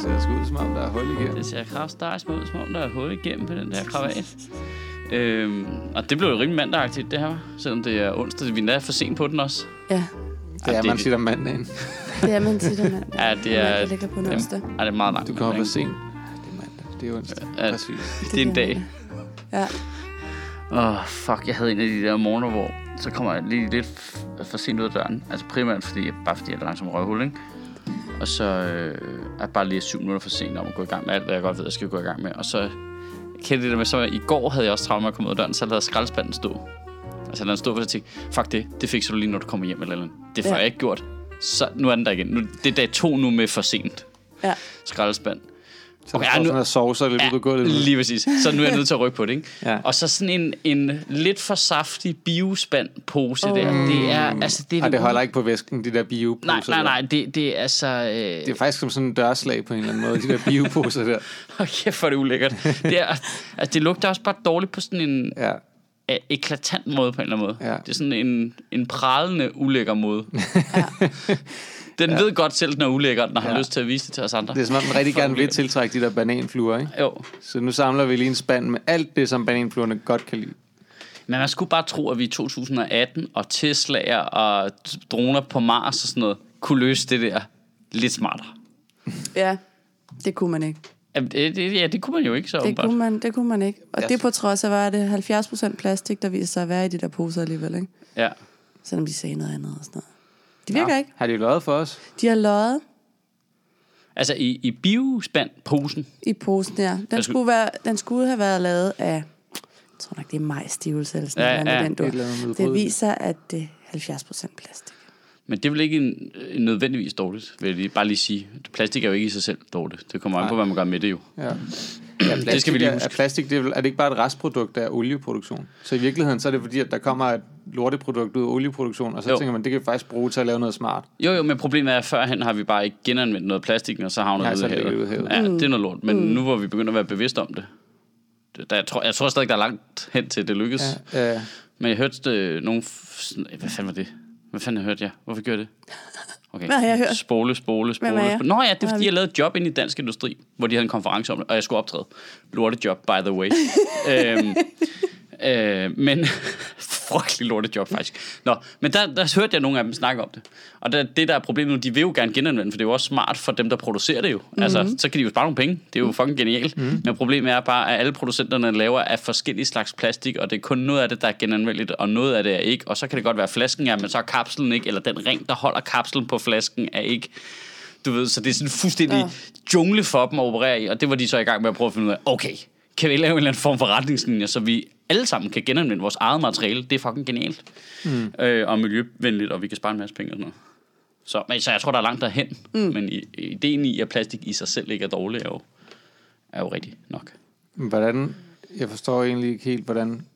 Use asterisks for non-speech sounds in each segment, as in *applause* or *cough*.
ser sgu ud, som om der er hul igennem. Det ser kraftstejs ud, som om der er hul igennem på den der kravat. Øhm, og det blev jo rimelig mandagagtigt, det her, selvom det er onsdag. Vi er for sent på den også. Ja, Det er det- man tit om mandagen. *laughs* det er man tit, at man, Ja, det er... man ligger på en onsdag. Ja, det er meget langt. Du kommer for sent. Det er mandag. Det er onsdag. Ja. Præcis. Det er en dag. Ja. Åh, oh, fuck, jeg havde en af de der morgener, hvor så kommer jeg lige lidt for sent ud af døren. Altså primært fordi, bare fordi jeg er langsom røvhul, ikke? Og så øh, er jeg bare lige syv minutter for sent om at gå i gang med alt, hvad jeg godt ved, jeg skal gå i gang med. Og så kendte det der med, så i går havde jeg også travlt med at komme ud af døren, så lader skraldespanden stå. Altså den stå, for så tænkte fuck det, det fikser du lige, når du kommer hjem eller noget. Det får Ja. jeg ikke gjort. Så nu er den der igen. Nu, det er dag to nu med for sent. Ja. Skraldespand. Så Okay, okay, ja, der nu- står sådan noget sovser lidt ud på gulvet. lige præcis. Så nu er jeg nødt til at rykke på det, ikke? *laughs* Ja. Og så sådan en, en lidt for saftig biospand-pose oh. der. Det er, altså, det er Ej, det holder ikke på væsken, de der bioposer Nej, nej, nej. Det, det er altså... Øh... Det er faktisk som sådan en dørslag på en eller anden måde, de der bioposer der. *laughs* Hold kæft, hvor er det ulækkert. Det, er, altså, det lugter også bare dårligt på sådan en Ja. øh, eklatant måde på en eller anden måde. Ja. Det er sådan en, en pralende ulækker måde. *laughs* Den ved godt selv, den er ulækker, når han har Ja. lyst til at vise det til os andre. Det er som om, den rigtig gerne vil tiltrække de der bananfluer, ikke? Jo. Så nu samler vi lige en spand med alt det, som bananfluerne godt kan lide. Men man skulle bare tro, at vi i 2018 og Tesla'er og droner på Mars og sådan noget, kunne løse det der lidt smartere. ja, det kunne man ikke. Ja, det, det, ja, det kunne man jo ikke så Det åbenbart. kunne man, det kunne man ikke. Og Jeg det på trods af, hvad er det 70% plastik, der viser sig at være i de der poser alligevel, ikke? Ja. Selvom de sagde noget andet og sådan noget. Det virker ja. ikke. Har de løjet for os? De har løjet Altså i, i biospand-posen. i posen der. Den skulle- skulle, være, den skulle have været lavet af, jeg tror nok, det er majstivelse eller sådan Ja, ja, noget. ja. Ja, den, du. Et eller andet Det nedbrydeligt. viser, at det er 70% plastik. Men det er vel ikke en, en nødvendigvis dårligt, vil jeg lige, bare lige sige. Plastik er jo ikke i sig selv dårligt. Det kommer an på, hvad man gør med det jo. Ja. Ja, plastik, skal vi lige huske. Er plastik, det er, er det ikke bare et restprodukt af olieproduktion? Så i virkeligheden, så er det fordi, at der kommer et lorteprodukt ud af olieproduktion, og så Jo. tænker man, det kan vi faktisk bruge til at lave noget smart. Jo, jo, men problemet er, at førhen har vi bare ikke genanvendt noget plastik, og så havner Ja, det så ud i det havet. Ja, det er noget lort. Men nu hvor vi begynder at være bevidst om det, det der, jeg, tror, jeg tror stadig, der er langt hen til, det lykkes. Ja. Ja. Men jeg hørte øh, nogle... f- Hvad fanden var det? Hvad fanden hørte jeg? Hvorfor gjorde jeg det? Okay. Hvad har jeg hørt? Spole, spole, spole. Hvem er jeg? spole. Nå ja, det er fordi, jeg lavede et job ind i Dansk Industri, hvor de havde en konference om det, og jeg skulle optræde. Lortejob, by the way. *laughs* øhm, øh, men *laughs* frygtelig lortejob, faktisk. Nå, men der, der hørte jeg nogle af dem snakke om det. Og der, det, der er problemet nu, de vil jo gerne genanvende, for det er jo også smart for dem, der producerer det jo. Mm-hmm. Altså, så kan de jo spare nogle penge. Det er jo fucking genialt. Mm-hmm. Men problemet er bare, at alle producenterne laver af forskellige slags plastik, og det er kun noget af det, der er genanvendeligt, og noget af det er ikke. Og så kan det godt være, at flasken er, men så er kapslen ikke, eller den ring, der holder kapslen på flasken, er ikke. Du ved, så det er sådan fuldstændig ja. jungle for dem at operere i, og det var de så i gang med at prøve at finde ud af, okay, kan vi lave en eller anden form for retningslinjer, så vi alle sammen kan genanvende vores eget materiale. Det er fucking genialt. Mm. Øh, og miljøvenligt, og vi kan spare en masse penge og sådan noget. Så, men, så jeg tror, der er langt derhen. Mm. Men i, ideen i, at plastik i sig selv ikke er dårlig, er jo, er jo rigtig nok. Hvordan, jeg forstår egentlig ikke helt, hvordan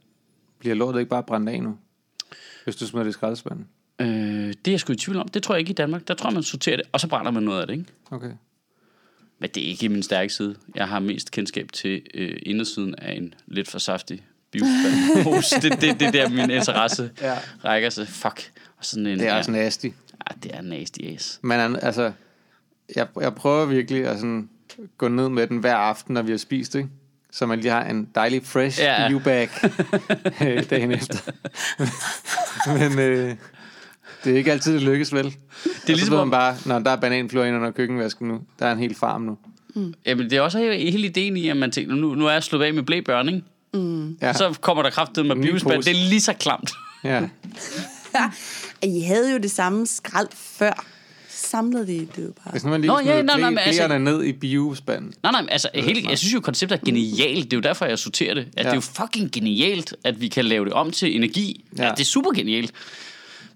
bliver lortet ikke bare brændt af nu? Hvis du smider det i skraldespanden. Øh, det er jeg sgu i tvivl om. Det tror jeg ikke i Danmark. Der tror man sorterer det, og så brænder man noget af det, ikke? Okay. Men det er ikke min stærke side. Jeg har mest kendskab til øh, indersiden af en lidt for saftig biospandpose. *laughs* det, det, det er der, min interesse Ja. rækker sig. Fuck. Og sådan en, Det er ja, også nasty. ja, det er nasty ass. Men altså, jeg, jeg prøver virkelig at sådan gå ned med den hver aften, når vi har spist, ikke? Så man lige har en dejlig fresh Ja. ja. bag *laughs* øh, dagen efter. *laughs* Men øh, det er ikke altid, det lykkes vel. Det er ligesom ligesom om- man bare, når der er bananfluer ind under køkkenvasken nu. Der er en hel farm nu. Jamen, det er også hele hele ideen i, at man tænker, nu, nu er jeg slået af med blæbørn, ikke? Ja. Så kommer der kraftet med biospand. Det er lige så klamt. ja. I havde jo det samme skrald før. Samlede de det jo bare. Hvis nu man lige Nå, ja, nej, nej, men altså- ned i biospanden. Nej, nej, altså, hele, jeg synes jo, konceptet er genialt. Det er jo derfor, jeg sorterer det. At ja. det er jo fucking genialt, at vi kan lave det om til energi. Ja. Ja. Ja, det er super genialt.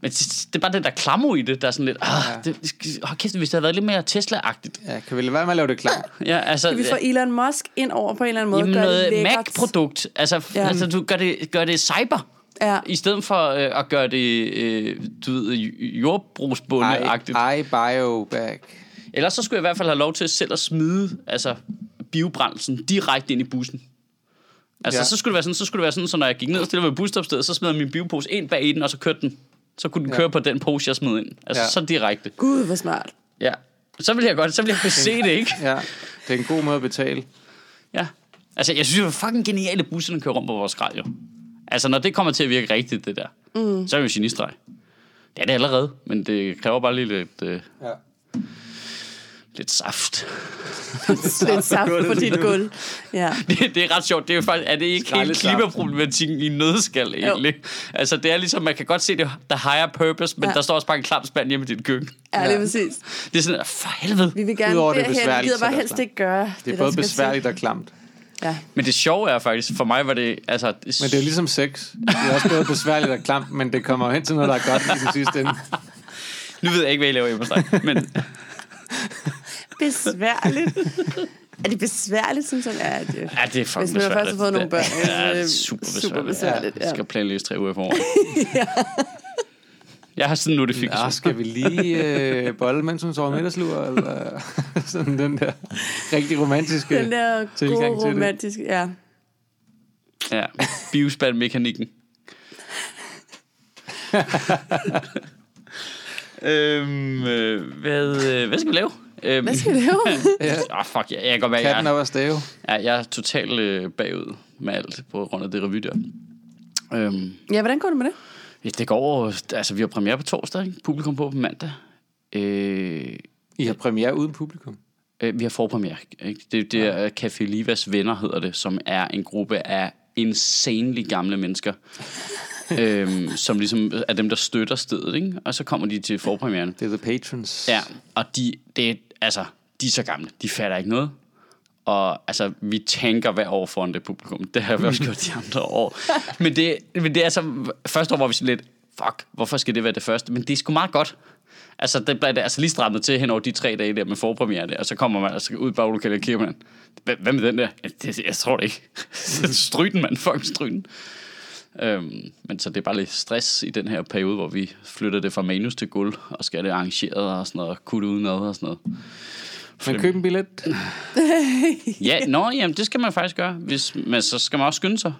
Men det, det er bare den der klammer i det, der er sådan lidt... Ah, Ja. det, det, oh, kæft, hvis det havde været lidt mere Tesla-agtigt. Ja, kan vi lade være med at lave det klart? Ja, altså... Kan vi få Elon Musk ind over på en eller anden måde? Jamen Gør det noget? Mac-produkt. Altså, Ja. altså du gør det, gør det cyber. Ja. I stedet for øh, at gøre det, øh, du ved, jordbrugsbunde-agtigt. I, I bio. Ellers så skulle jeg i hvert fald have lov til selv at smide altså, biobrændelsen direkte ind i bussen. Altså. Ja. så skulle det være sådan, så skulle det være sådan, så når jeg gik ned og stillede ved busstopstedet, så smed jeg min biopose ind bag i den, og så kørte den. Så kunne den Ja. køre på den pose, jeg smed ind. Altså, Ja. så direkte. Gud, hvor smart. Ja. Så vil jeg godt, så vil jeg kunne se det, ikke? Ja, det er en god måde at betale. Ja. Altså, jeg synes, det var fucking geniale busserne kører rundt på vores radio. Altså, når det kommer til at virke rigtigt, det der, mm. så er vi jo genistreg. Det er det allerede, men det kræver bare lige lidt, øh, Ja. Lidt saft. *laughs* Lidt saft på dit gulv. Ja. *laughs* Det, det er ret sjovt. Det er jo faktisk, er det ikke helt Skraldesaft. klimaproblematikken i en nødskal, egentlig? Altså, det er ligesom, man kan godt se det, der higher purpose, men ja. Der står også bare en klam spand hjemme i dit køkken. Ja, det er Ja. præcis. Det er sådan, for helvede. Vi vil gerne Udover det er. Vi besværligt, gider er bare helst ikke gøre det, Det er både besværligt og klamt. Ja. Men det sjove er faktisk, for mig var det, altså... Det, Men det er jo ligesom sex. Det er også både besværligt og klamt, men det kommer jo hen til noget, der er godt i den sidste ende. *laughs* Nu ved jeg ikke, hvad I laver dig, men Besværligt. *laughs* er det besværligt, synes jeg? Ja, det, ja, det er fucking Hvis man har først har fået nogle børn, Det, ja, det øh, er super super besværligt. besværligt, Ja, jeg ja. skal planlægge tre uger i forvejen. *laughs* Jeg har sådan en notifikation. Nå, skal vi lige øh, bolle, mens hun sover middagslur? Eller *laughs* sådan den der rigtig romantiske Den der gode romantiske... Ja. Ja, biospandmekanikken. øhm, øh, hvad, øh, hvad skal vi lave? Øhm, Hvad skal vi lave? *laughs* Åh, oh, fuck, jeg, jeg kan godt være, Katten jeg, op stave. ja, jeg er totalt øh, bagud med alt på grund af det revy der. Øhm, ja, hvordan går det med det? ja, det går, altså vi har premiere på torsdag, ikke? publikum på på mandag. Øh, I har premiere uden publikum. Øh, vi har forpremiere. Ikke? Det, det er Café Livas Venner, hedder det, som er en gruppe af insanely gamle mennesker, *laughs* øhm, som ligesom er dem, der støtter stedet. Ikke? Og så kommer de til forpremieren. Det er The Patrons. Ja, og de, det, altså, de er så gamle. De fatter ikke noget. Og altså, vi tænker hver år foran det publikum. Det har vi også gjort de andre år. *laughs* Men det, men det er altså, første år var vi sådan lidt, fuck, hvorfor skal det være det første? Men det er sgu meget godt. Altså, det bliver det altså lige strammet til hen over de tre dage der med forpremiere der, og så kommer man altså ud i baglokalet og kigger man, hvad, med den der? Ja, det, jeg tror det ikke. *laughs* stryg den, mand. Fucking stryg den. Øhm, men så det er bare lidt stress i den her periode, hvor vi flytter det fra manus til gulv, og skal det arrangeret og sådan noget, og kutte udenad og sådan noget. Men køb en billet. *laughs* Ja, nå, jamen, det skal man faktisk gøre. Hvis, men så skal man også skynde sig.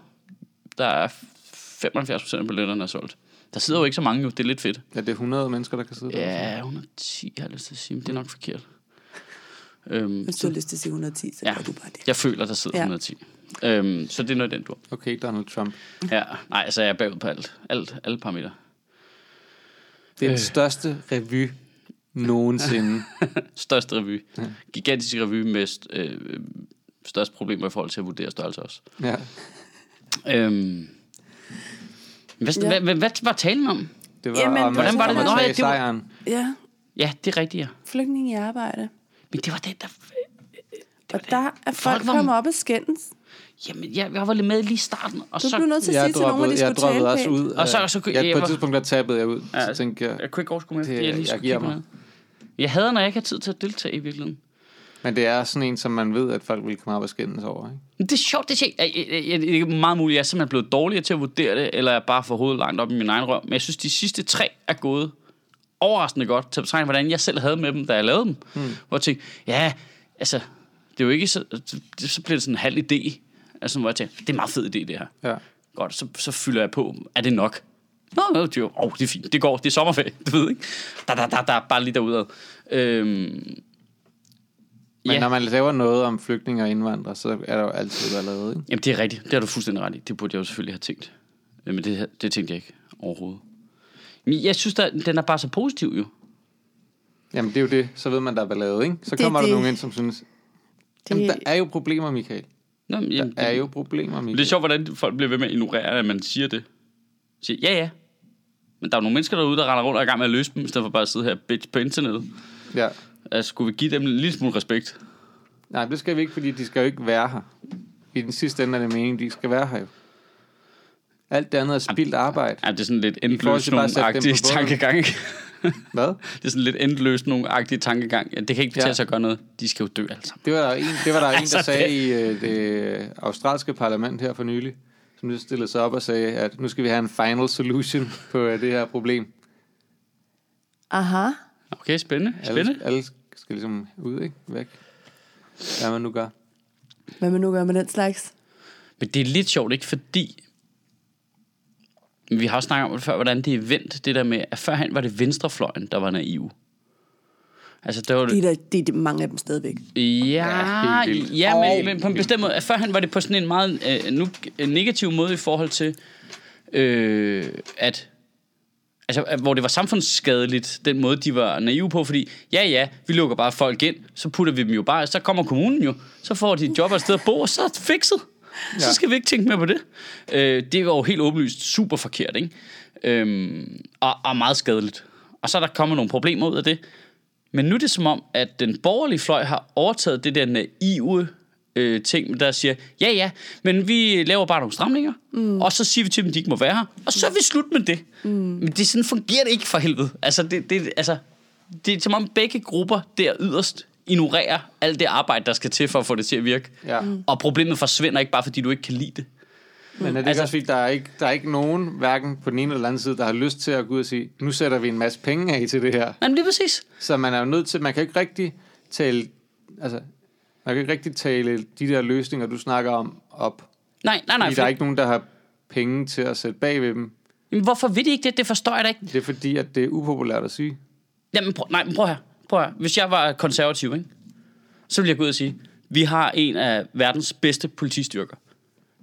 Der er 75 procent af billetterne er solgt. Der sidder jo ikke så mange jo, det er lidt fedt. Ja, det er 100 mennesker, der kan sidde der. Ja, 110 har jeg lyst til at sige, men det er nok forkert. Øhm, Hvis du har lyst til at sige 110, så ja, gør du bare det. jeg føler, der sidder Ja. 110. Øhm, så det er noget den dur. Okay, Donald Trump. Ja, nej, altså jeg er bagud på alt. alt alle parametre. Det er den største revy nogensinde. *laughs* Største revy. Gigantisk revy med st- øh, største problemer i forhold til at vurdere størrelse også. ja. Øhm, hvad, Ja. ja. hvad, hvad, hvad var talen om? Det var Jamen, om, hvordan var det? Nå, ja, det var-. Ja, Ja, det er rigtigt, ja. flygtning i arbejde. Men det var det, der... Og der er folk var- kommet op og skændes. Jamen, jeg, jeg var lidt med lige i starten, og Du så... blev nødt til at sige Jeg til nogen, at de jeg skulle tale droppede også ud. Og så- øh, så jeg, jeg på et tidspunkt, der tabede jeg ud. Ja, så tænkte jeg, Jeg kunne ikke overskue mere, Det- jeg lige jeg skulle giver kigge noget. Jeg hader, når jeg ikke har tid til at deltage i virkeligheden. men det er sådan en, som man ved, at folk vil komme op og skændes over. Ikke? Det er sjovt, det er, sjovt. Jeg- jeg- jeg- det er meget muligt, at jeg er simpelthen blevet dårligere til at vurdere det, eller jeg bare får hovedet langt op i min egen røv. Men jeg synes, de sidste tre er gået overraskende godt til at betegne, hvordan jeg selv havde med dem, da jeg lavede dem. Hmm. Hvor jeg tænkte, ja, altså, det er jo ikke så... Det, så bliver det sådan en halv idé. Altså, hvor jeg tænkte, det er en meget fed idé, det her. Ja. Godt, så, så fylder jeg på. Er det nok? Nå, det er, jo, oh, det er fint. Det går. Det er sommerferie, *laughs* du ved ikke? Der, der, der, der, bare lige derudad. Øhm, Men ja, når man laver noget om flygtninge og indvandrere, så er der jo altid været lavet. Ikke? jamen det er rigtigt. Det har du fuldstændig ret i. Det burde jeg jo selvfølgelig have tænkt. Øh, Men det, det tænkte jeg ikke overhovedet. Men jeg synes, der, den er bare så positiv jo. Jamen, det er jo det. Så ved man, der er lavet. Ikke? Så Det er kommer der det. nogen ind, som synes, jamen, der er jo problemer, Michael. Nå, men, jamen, Der er jo problemer, Michael. det er sjovt, hvordan folk bliver ved med at ignorere, at man siger det. Siger, ja, ja. Men der er jo nogle mennesker derude, der render rundt og er i gang med at løse dem, i stedet for bare at sidde her bitch på internettet. Ja. Altså, skulle vi give dem en lille smule respekt? Nej, det skal vi ikke, fordi de skal jo ikke være her. I den sidste ende er det meningen, de skal være her jo. Alt det andet er spildt arbejde. Ja, det er sådan lidt forhold til bare at *laughs* Hvad? det er sådan lidt endløst nogle agtige tankegang. Ja, det kan ikke betale Ja. sig at gøre noget. De skal jo dø alle sammen. Det var der en, det var der, en *laughs* Altså, der sagde i øh, det australske parlament her for nylig, som stillede sig op og sagde, at nu skal vi have en final solution *laughs* på øh, det her problem. Aha. Okay, spændende. spændende. Alle, alle skal ligesom ud, ikke? Væk. Hvad man nu gør. Hvad man nu gør med den slags? Men det er lidt sjovt, ikke? Fordi vi har også snakket om det før, hvordan det er vendt, det der med, at førhen var det venstrefløjen, der var naiv. Altså, der var Det er, der, det er det mange af dem stadigvæk. Ja, Ja, ja men, men på en bestemt måde. Førhen var det på sådan en meget øh, nu, en negativ måde i forhold til, øh, at Altså, hvor det var samfundsskadeligt, den måde, de var naive på, fordi, ja, ja, vi lukker bare folk ind, så putter vi dem jo bare, så kommer kommunen jo, så får de et job og et sted at bo, og så er det fikset. Ja. Så skal vi ikke tænke mere på det. Øh, det var jo helt åbenlyst super forkert, ikke? Øhm, og, og meget skadeligt. Og så er der kommet nogle problemer ud af det. Men nu er det som om, at den borgerlige fløj har overtaget det der naive øh, ting, der siger, ja ja, men vi laver bare nogle stramninger, mm. og så siger vi til dem, de ikke må være her, og så er vi slut med det. Mm. Men det sådan fungerer det ikke for helvede. Altså, det, det, altså, det er som om begge grupper der yderst ignorerer alt det arbejde, der skal til for at få det til at virke. Ja. Mm. Og problemet forsvinder ikke bare, fordi du ikke kan lide det. Men er det Altså- altså, også fordi, der er, ikke, der er ikke nogen, hverken på den ene eller den anden side, der har lyst til at gå ud og sige, nu sætter vi en masse penge af til det her. Jamen, det er præcis. Så man er jo nødt til, man kan ikke rigtig tale, altså, man kan ikke rigtig tale de der løsninger, du snakker om, op. Nej, nej, nej. Fordi der er ikke nogen, der har penge til at sætte bag ved dem. Jamen, hvorfor vil de ikke det? Det forstår jeg da ikke. Det er fordi, at det er upopulært at sige. Jamen, prøv, nej, men prøv her. Prøv her. Hvis jeg var konservativ, ikke? så ville jeg gå ud og sige, vi har en af verdens bedste politistyrker.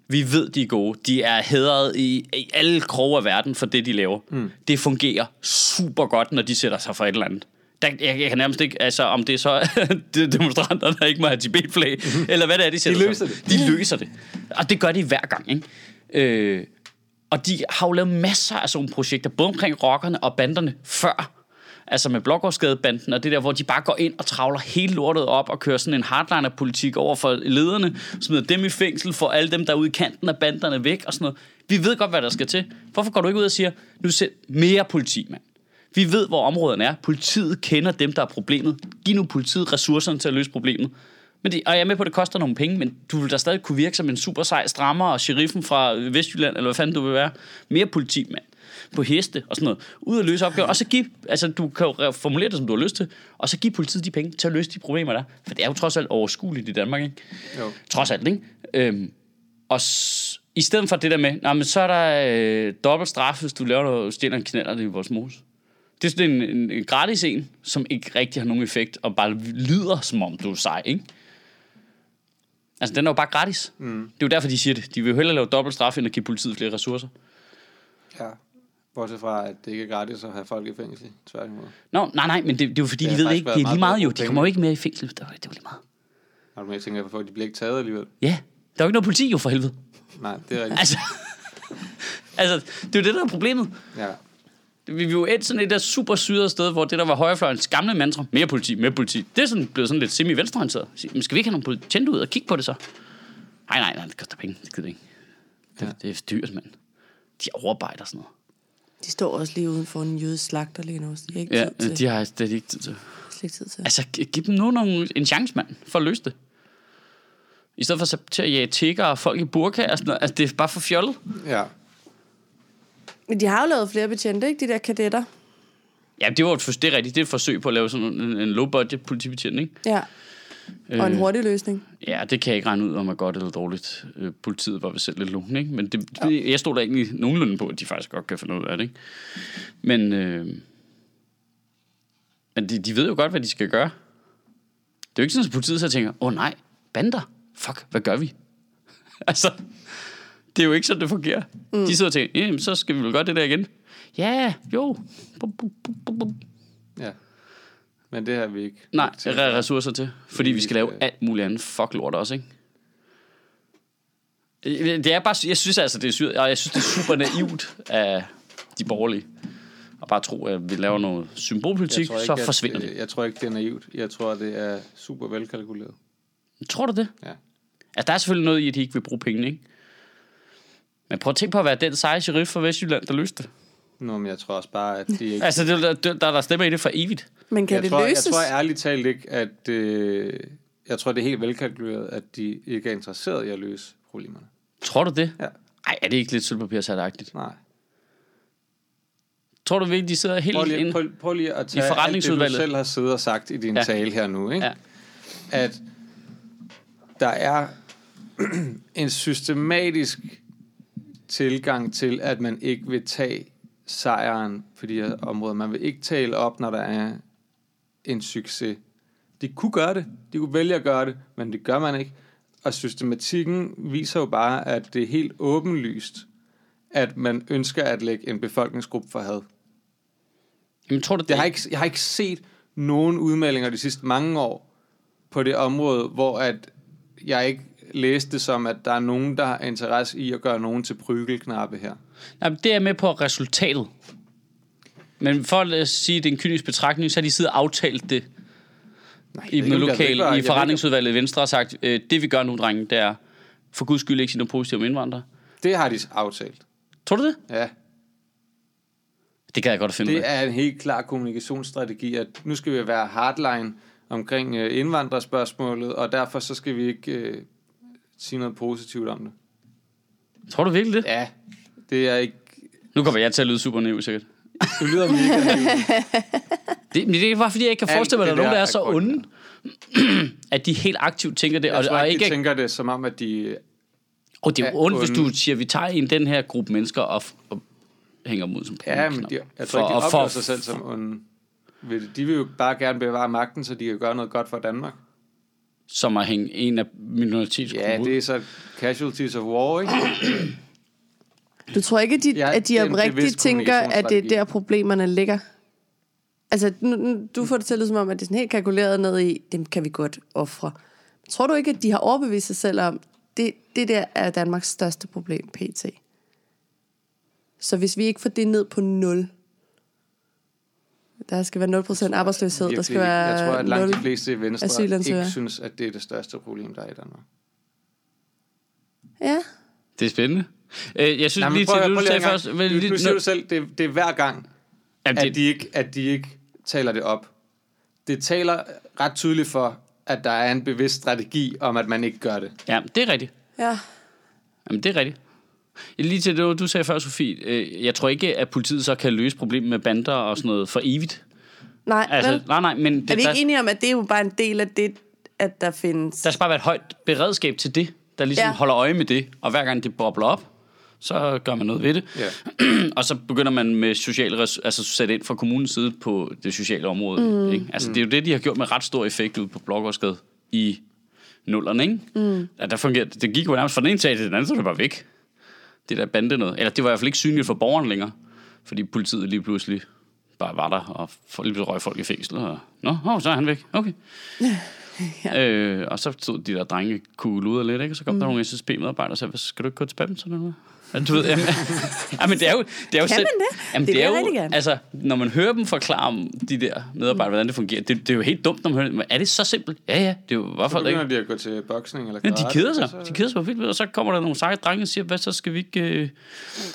Vi ved, de er gode. De er hedret i, i alle kroge af verden for det, de laver. Mm. Det fungerer super godt, når de sætter sig for et eller andet. Der, jeg, jeg kan nærmest ikke, altså om det er så *laughs* er demonstranter, der ikke må have Tibet-flag, eller hvad det er, de sætter løser sig. det. De løser det. Og det gør de hver gang, ikke? Øh, og de har jo lavet masser af sådan nogle projekter, både omkring rockerne og banderne før. Altså med Blågårdsgadebanden og det der, hvor de bare går ind og travler hele lortet op og kører sådan en hardliner-politik over for lederne, smider dem i fængsel, får alle dem, der er ude i kanten af banderne væk og sådan noget. Vi ved godt, hvad der skal til. Hvorfor går du ikke ud og siger, nu sæt mere politi, mand? Vi ved, hvor områderne er. Politiet kender dem, der er problemet. Giv nu politiet ressourcerne til at løse problemet. Men det, og jeg er med på, at det koster nogle penge, men du vil da stadig kunne virke som en super sej strammer og sheriffen fra Vestjylland, eller hvad fanden du vil være. Mere politi, mand. På heste og sådan noget. Ud at løse opgaver. Og så give, altså du kan jo formulere det, som du har lyst til, og så give politiet de penge til at løse de problemer der. For det er jo trods alt overskueligt i Danmark, ikke? Jo. Trods alt, ikke? Øhm, og s- i stedet for det der med, nej, men så er der øh, dobbelt straf, hvis du laver noget, stjæler en knaller i vores mos. Det er sådan en, en, en gratis en, som ikke rigtig har nogen effekt, og bare lyder, som om du er sej, ikke? Altså, den er jo bare gratis. Mm. Det er jo derfor, de siger det. De vil jo hellere lave dobbelt straf, end at give politiet flere ressourcer. Ja. Bortset fra, at det ikke er gratis at have folk i fængsel, tværtimod. Nå, nej, nej, men det, det er jo fordi, Det de har ved ikke, det er lige meget jo. De at kommer jo ikke mere i fængsel. Det var, det var lige meget. Når du med tænker, hvorfor de bliver ikke taget alligevel. Ja, der er jo ikke noget politi jo for helvede. Nej, det er rigtigt. Altså, altså det er jo det, der er problemet. Ja. Vi er jo et sådan et der super syret sted, hvor det der var højrefløjens gamle mantra, mere politi, mere politi, det er sådan blevet sådan lidt semi-venstreorienteret. Men skal vi ikke have nogle politibetjente ud og kigge på det så? Nej, nej, nej, det koster penge, det gider ikke. Det, Ja. det er dyrt, mand. De overarbejder sådan noget. De står også lige uden for en jødisk slagter lige nu. så De har ikke Ja, tid til, de har slet ikke tid til. slet ikke tid til. Altså, gi- giv dem nu nogle, en chance, mand, for at løse det. I stedet for til at jage tigger og folk i burka og sådan noget. Altså, det er bare for fjollet. Ja. Men de har jo lavet flere betjente, ikke? De der kadetter. Ja, det var et, det er rigtigt. Det er et forsøg på at lave sådan en, en low-budget politibetjent, ikke? Ja. Og en Øh, hurtig løsning. Ja, det kan jeg ikke regne ud, om er godt eller dårligt. Øh, politiet var vel selv lidt lun, ikke? Men det, ja. jeg stod da egentlig nogenlunde på, at de faktisk godt kan finde ud af det, ikke? Men, øh, men de, de ved jo godt, hvad de skal gøre. Det er jo ikke sådan, at politiet så tænker, åh oh, nej, bander, fuck, hvad gør vi? *laughs* altså, det er jo ikke sådan, det fungerer. Mm. De sidder og tænker, jamen, så skal vi vel gøre det der igen. Ja, jo. Bum, bum, bum, bum, bum. Ja. Men det har vi ikke. Nej, ikke er ressourcer til. Fordi vi skal lave Øh. alt muligt andet fuck lort også, ikke? Det er bare, jeg synes altså, det er, jeg synes, det er super naivt af de borgerlige. Og bare tro, at vi laver noget symbolpolitik, tror så ikke, forsvinder det. Jeg tror ikke, det er naivt. Jeg tror, det er super velkalkuleret. Tror du det? Ja. Altså, der er selvfølgelig noget i, at de ikke vil bruge pengene, ikke? Men prøv at tænke på at være den seje sheriff fra Vestjylland, der løste det. Nå, men jeg tror også bare, at de ikke... Altså, det, der, der, der er der stemmer i det for evigt. Men kan jeg, det tror, løses? jeg tror ærligt talt ikke, at... Øh, jeg tror, det er helt velkalkuleret, at de ikke er interesseret i at løse problemerne. Tror du det? Ja. Ej, er det ikke lidt sølvpapirsagtigt? Nej. Tror du virkelig, de sidder helt Prøv lige, inde? prøv, prøv lige at tage alt det, du forretningsudvalget. selv har siddet og sagt i din ja. tale her nu, ikke? Ja. At der er *clears throat* en systematisk tilgang til, at man ikke vil tage sejren på de her områder. Man vil ikke tale op, når der er en succes. De kunne gøre det, de kunne vælge at gøre det, men det gør man ikke. Og systematikken viser jo bare, at det er helt åbenlyst, at man ønsker at lægge en befolkningsgruppe for had. Jamen, tror du, det, Jeg har ikke, jeg har ikke set nogen udmeldinger de sidste mange år på det område, hvor at jeg ikke læste det som, at der er nogen, der har interesse i at gøre nogen til prygelknappe her. Jamen, det er med på resultatet. Men for at sige, at det er en kynisk betragtning, så har de siddet og aftalt det Nej, i jeg ved ikke, om jeg ved lokal, ikke, hvad- jeg ved i forretningsudvalget i Venstre og sagt, øh, det vi gør nu, drenge, det er for guds skyld ikke sige noget positivt om indvandrere. Det har de aftalt. Tror du det? Ja, Det kan jeg godt finde det af. er en helt klar kommunikationsstrategi, at nu skal vi være hardline omkring øh, indvandrerspørgsmålet, og derfor så skal vi ikke øh, sige noget positivt om det. Tror du virkelig det? Ja, det er ikke... Nu kommer jeg til at lyde super naiv, sikkert. Du lyder mega Det, men det er bare fordi, jeg ikke kan Alt forestille mig, at der er nogen, der er så onde, *clears throat* at de helt aktivt tænker det. Jeg Og, tror og ikke, de tænker det som om, at de... og det er er ondt, hvis du siger, at vi tager en den her gruppe mennesker og, og hænger ud som Ja, men de, jeg tror ikke, de oplever for- sig selv som onde. De vil jo bare gerne bevare magten, så de kan gøre noget godt for Danmark. Som at hænge en af minoritetsgrupper Ja, det er så casualties of war, ikke? *clears throat* Du tror ikke, at de, Ja, at de er oprigtigt tænker, at det er der, problemerne ligger? Altså, nu, nu, du får det til at lyde som om, at det er sådan helt kalkuleret ned i, dem kan vi godt ofre. Tror du ikke, at de har overbevist sig selv om, det, det der er Danmarks største problem, pt. Så hvis vi ikke får det ned på 0, der skal være 0% arbejdsløshed, der skal Virkelig, være jeg tror, at langt 0. de fleste i Venstre ikke synes, at det er det største problem, der er i Danmark. Ja, Det er spændende. Øh, jeg synes Nej, men lige prøv, til at- det, du sagde en først. vel, Du, du siger jo selv, det, det er hver gang, Jamen, at det- de, ikke, at de ikke taler det op. Det taler ret tydeligt for, at der er en bevidst strategi om, at man ikke gør det. Ja, det er rigtigt. ja. Jamen, det er rigtigt. Lige til det, du sagde før, Sofie. Øh, jeg tror ikke, at politiet så kan løse problemet med bander og sådan noget for evigt. Nej, Altså, vel? nej, nej, men det, Er vi der, ikke enige om, at det er jo bare en del af det, at der findes... der skal bare være et højt beredskab til det, der ligesom ja. holder øje med det. Og hver gang det bobler op, så gør man noget ved det. Ja. *clears throat* og så begynder man med sociale res- altså sætte ind fra kommunens side på det sociale område. Mm. Ikke? Altså, det er jo det, de har gjort med ret stor effekt ud på Blågårdsgade i nullerne, ikke? Mm. Ja, der fungerede, det gik jo nærmest fra den ene sag til den anden, så det var væk. Det der bande noget. Eller det var i hvert fald ikke synligt for borgeren længere. Fordi politiet lige pludselig bare var der, og for- lige pludselig røg folk i fængsel. Og, Nå, oh, så er han væk. Okay. *laughs* ja. øh, og så stod de der drenge kugle ud lidt, ikke? Og så kom mm. der nogle SSP-medarbejdere og sagde, "Hvad, skal du ikke gå til badminton eller noget? Ja, du ved, jamen, *laughs* jamen, det er jo... Det er jo Kan man det? Jamen, Det det, er jo, gerne. altså, når man hører dem forklare om de der medarbejdere, hvordan det fungerer, det, det er jo helt dumt, når man hører det. Men Er det så simpelt? Ja, ja, det er jo hvorfor Så det ikke. begynder de at gå til boksning eller Ja, de karate, keder sig. så- De keder sig på vildt, og så kommer der nogle seje drenge og siger, hvad så skal vi ikke øh,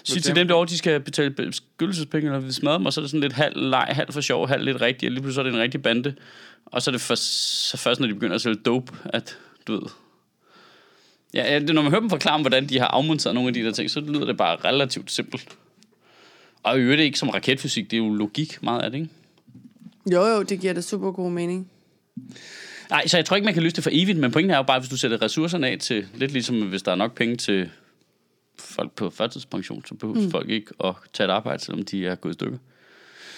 sige til dem- dem derovre, de skal betale beskyttelsespenge, eller vi smadrer dem, og så er det sådan lidt halv leg, halv for sjov, halv lidt rigtigt, og lige pludselig så er det en rigtig bande. Og så er det først, så først når de begynder at sælge dope, at du ved... Ja, det, når man hører dem forklare om, hvordan de har afmonteret nogle af de der ting, så lyder det bare relativt simpelt. Og i øvrigt ikke som raketfysik, det er jo logik meget af det, ikke? Jo, jo, det giver da super god mening. Nej, så jeg tror ikke, man kan løse det for evigt, men pointen er jo bare, hvis du sætter ressourcerne af til, lidt ligesom hvis der er nok penge til folk på førtidspension, så behøver mm. folk ikke at tage et arbejde, selvom de er gået i stykker.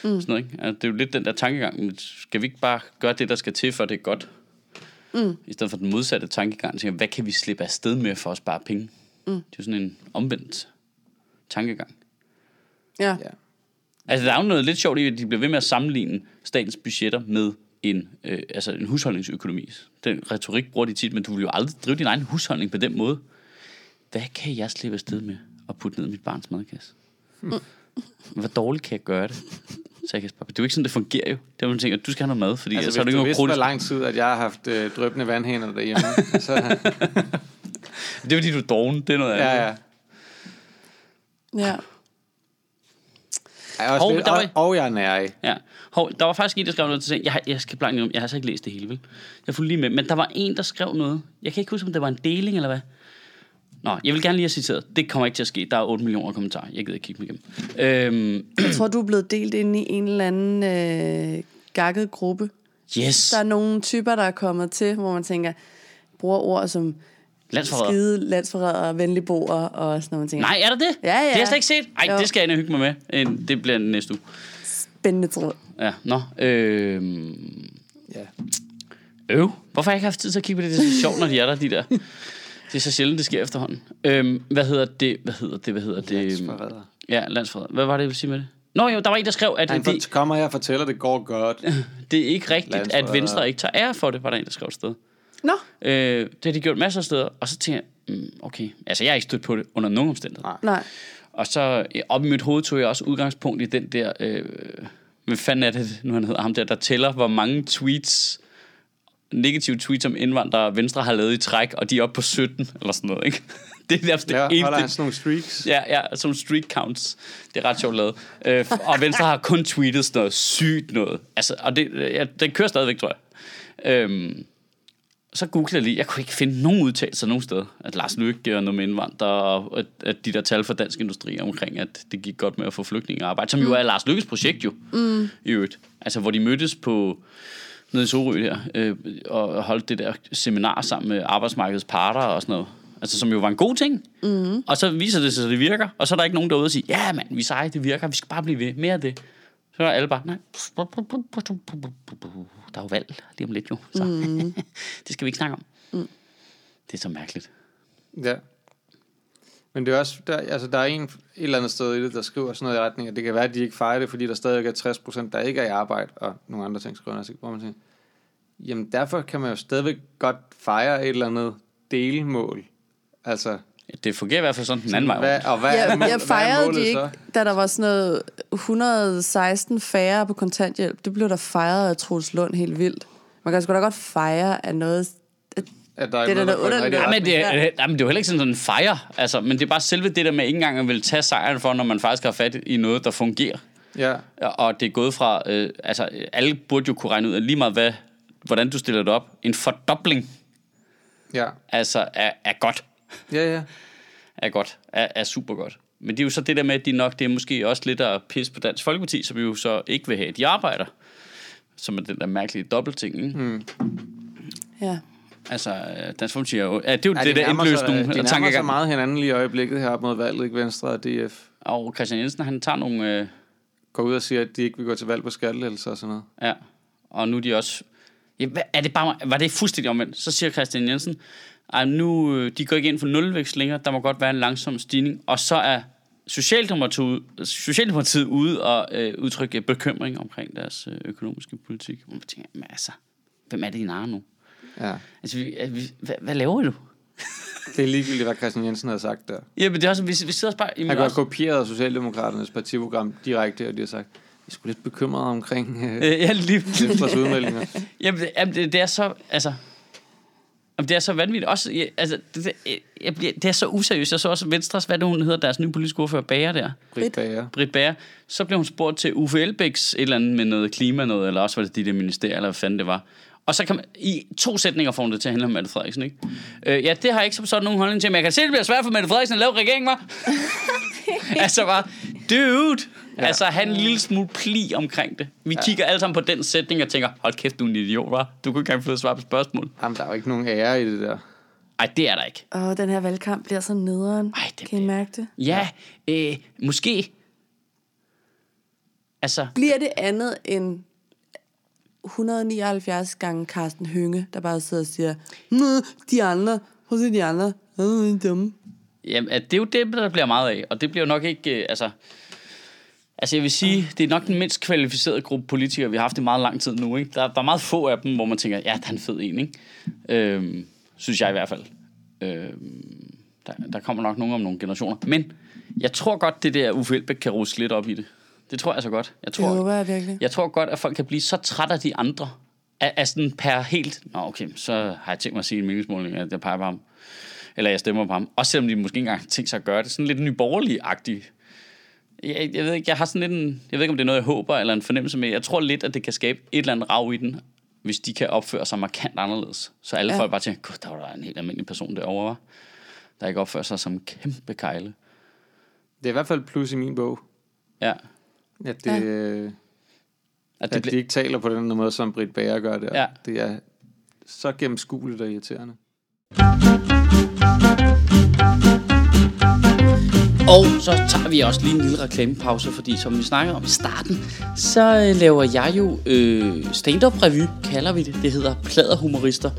Mm. Sådan noget, ikke? Altså, det er jo lidt den der tankegang, skal vi ikke bare gøre det, der skal til, for det er godt? Mm. I stedet for den modsatte tankegang, tænker, hvad kan vi slippe afsted med for at spare penge? Mm. Det er jo sådan en omvendt tankegang. Ja. Ja. Altså, der er jo noget lidt sjovt i, at de bliver ved med at sammenligne statens budgetter med en, øh, altså en husholdningsøkonomi. Den retorik bruger de tit, men du vil jo aldrig drive din egen husholdning på den måde. Hvad kan jeg slippe afsted med at putte ned i mit barns madkasse? Hvor dårligt kan jeg gøre det? Så jeg kan spare. Det er jo ikke sådan, det fungerer jo. Det er jo, man tænker, du skal have noget mad, fordi Altså, altså, så er hvis du du ikke vidste, hvor noget lang tid, at jeg har haft øh, drøbende vandhænder derhjemme, *laughs* så... Det er fordi, du er doven. Det er noget andet. Ja, ja. ja. Jeg også Hov, lidt, der var- og, og jeg er nær i. Ja. Hov, der var faktisk en, der skrev noget til sagen. Jeg, har- jeg skal blankt om, jeg har altså ikke læst det hele, vel? Jeg fulgte lige med. Men der var en, der skrev noget. Jeg kan ikke huske, om det var en deling eller hvad. Nå, jeg vil gerne lige have citeret. Det kommer ikke til at ske. Der er 8 millioner kommentarer. Jeg gider ikke kigge mig igennem. Øhm, Jeg tror, du er blevet delt ind i en eller anden øh, gakket gruppe. yes. Der er nogle typer, der er kommet til, hvor man tænker, bruger ord som Landsforræder. skide, landsforræder, venligboer og sådan nogle ting. Nej, er der det? Ja, ja. Det har jeg slet ikke set. Ej, Jo. det skal jeg ind og hygge mig med. Øh, Det bliver næste uge. Spændende tråd. Ja, nå. Øhm, Ja. Øv. Hvorfor har jeg ikke haft tid til at kigge på det? Det er så sjovt, når de er der, de der. Det er så sjældent, det sker efterhånden. Øhm, hvad hedder det? Hvad hedder det? Hvad hedder det? Landsforræder. Ja, landsforræder. Hvad var det, jeg ville sige med det? Nå jo, der var en, der skrev, at Han det, kommer her og fortæller, at det går godt. *laughs* det er ikke rigtigt, at. Venstre ikke tager ære for det, var der en, der skrev et sted. Nå, Øh, det har de gjort masser af steder, og så tænker jeg, mm, okay, altså jeg er ikke stødt på det under nogen omstændigheder. Nej. nej. Og så op i mit hoved tog jeg også udgangspunkt i den der, øh, hvad fanden er det nu han hedder, ham der, der tæller, hvor mange tweets, negative tweets om indvandrere, Venstre har lavet i træk, og de er oppe på 17, eller sådan noget, ikke? *laughs* Det er nærmest det Ja, eneste. sådan nogle streaks? Ja, ja, sådan nogle streak counts. Det er ret sjovt lavet. Øh, og Venstre har kun tweetet sådan noget sygt noget. Altså, og det, ja, den kører stadigvæk, tror jeg. Øhm, så googlede jeg lige, jeg kunne ikke finde nogen udtalelser nogen steder. At Lars Løkke gør noget med indvandrere, og at, at de der tal fra Dansk Industri omkring, at det gik godt med at få flygtninge arbejde, som jo er Lars Lykkes projekt jo, mm. i øvrigt. Altså, hvor de mødtes på nede i Sorø der, øh, og holdt det der seminar sammen med arbejdsmarkedets parter og sådan noget. Altså, som jo var en god ting. Mm. Og så viser det sig, at det virker, og så er der ikke nogen derude og siger, ja mand, vi er seje, det virker, vi skal bare blive ved, mere af det. Så er alle bare, nej, der er jo valg lige om lidt jo, så mm. *laughs* det skal vi ikke snakke om. Mm. Det er så mærkeligt. Ja. Men det er også, der, altså der er en et eller andet sted i det, der skriver sådan noget i retning, at det kan være, at de ikke fejrer det, fordi der stadig er 60 procent, der ikke er i arbejde, og nogle andre ting skriver han, hvor man tænker, jamen derfor kan man jo stadigvæk godt fejre et eller andet delmål. Altså, Det fungerer i hvert fald sådan den anden vej. hvad, og hvad, er, Jeg, mål, jeg hvad fejrede målet de ikke, så? da der var sådan noget 116 færre på kontanthjælp. Det blev der fejret af Troels Lund helt vildt. Man kan sgu da godt fejre af noget... At, der er Det er noget, der underligt. Ja, men det, Ja. er, ja, det er jo heller ikke sådan sådan en fejre, altså, men det er bare selve det der med ikke engang at vil tage sejren for, når man faktisk har fat i noget, der fungerer. Ja, Og det er gået fra, øh, altså alle burde jo kunne regne ud, at lige meget hvad, hvordan du stiller det op, en fordobling, ja, altså er, er godt, ja, ja. *laughs* er godt, er, er super godt. Men det er jo så det der med, at de nok, det er måske også lidt at pisse på Dansk Folkeparti, som jo så ikke vil have, at de arbejder. Som er den der mærkelige dobbeltting, ikke? Mm. ja. Altså, øh, Dansk Folkeparti er jo, ja, det er jo Ja, det, der sig- indløst nogle De nærmer sig tankegang. meget hinanden lige i øjeblikket her op mod valget, ikke Venstre og DF. Og Christian Jensen, han tager nogle... Øh, Går ud og siger, at de ikke vil gå til valg på skattelettelser og sådan noget. Ja, og nu er de også... Ja, er det bare, var det fuldstændig omvendt? Så siger Christian Jensen, at nu, øh, de går ikke ind for nulvækst længere, der må godt være en langsom stigning, og så er Socialdemokratiet, Socialdemokratiet ude og øh, udtrykke bekymring omkring deres øh, økonomiske politik. Og man tænker, men altså, hvem er det, I narer nu? Ja. Altså, vi, vi, hvad, hvad laver du? Det er ligegyldigt, hvad Christian Jensen har sagt der. Ja, men det er også, vi, vi sidder også bare... Han har også, kopieret Socialdemokraternes partiprogram direkte, og de har sagt, vi er sgu lidt bekymrede omkring øh, *laughs* ja, lige, Venstres udmeldinger. *laughs* Jamen, det, jamen, det, det er så, altså... Jamen, det er så vanvittigt. Også, jeg, altså, det, jeg bliver, det er så useriøst. Jeg så også Venstres, hvad det hun hedder, deres nye politiske ordfører, Bager der. Britt Bager. Britt Bager. Så blev hun spurgt til Uffe Elbæks et eller andet med noget klima noget, eller også var det de der ministerier, eller hvad fanden det var. Og så kan man, i to sætninger får hun det til at handle om Mette Frederiksen, ikke? Øh, ja, det har jeg ikke som sådan nogen holdning til, men jeg kan se, det bliver svært for Mette Frederiksen at lave regeringen, var. *laughs* altså bare, dude! Ja. Altså, han en lille smule pli omkring det. Vi ja. kigger alle sammen på den sætning og tænker, hold kæft, du er en idiot, var. Du kunne ikke engang få svar på spørgsmål. Jamen, der er jo ikke nogen ære i det der. Ej, det er der ikke. Og den her valgkamp bliver så nederen. Ej, det kan I mærke det? Ja, øh, måske. Altså, Bliver det andet end 179 gange Carsten Hønge, der bare sidder og siger, "Nå, de andre, prøv at se de andre, de er dumme. Jamen, det er jo det, der bliver meget af, og det bliver jo nok ikke, øh, altså... Altså, jeg vil sige, det er nok den mindst kvalificerede gruppe politikere, vi har haft i meget lang tid nu, ikke? Der, der er meget få af dem, hvor man tænker, ja, der er en fed en, ikke? Øhm, synes jeg i hvert fald. Øhm, der, der kommer nok nogen om nogle generationer. Men jeg tror godt, det der Uffe Elbæk kan ruske lidt op i det. Det tror jeg så godt. Jeg Det tror, håber jeg virkelig. jeg tror godt, at folk kan blive så træt af de andre. Af, af sådan per helt... Nå, okay, så har jeg tænkt mig at sige i en meningsmåling, at jeg peger på ham. Eller jeg stemmer på ham. Også selvom de måske ikke engang har tænkt sig at gøre det. Sådan lidt nyborgerlig-agtigt. Jeg, jeg, ved ikke, jeg har sådan lidt en... Jeg ved ikke, om det er noget, jeg håber, eller en fornemmelse med. Jeg tror lidt, at det kan skabe et eller andet rav i den, hvis de kan opføre sig markant anderledes. Så alle Ja. folk bare tænker, gud, der var der en helt almindelig person derovre, hva'?" der ikke opfører sig som kæmpe kejle. Det er i hvert fald plus i min bog, Ja. At, det, Ja. At at de ikke taler på den måde, som Britt Bager gør der. Ja. Det er så gennemskueligt og irriterende. Og så tager vi også lige en lille reklamepause, fordi som vi snakkede om i starten, så øh, laver jeg jo øh, stand-up revy, kalder vi det. Det hedder Pladerhumorister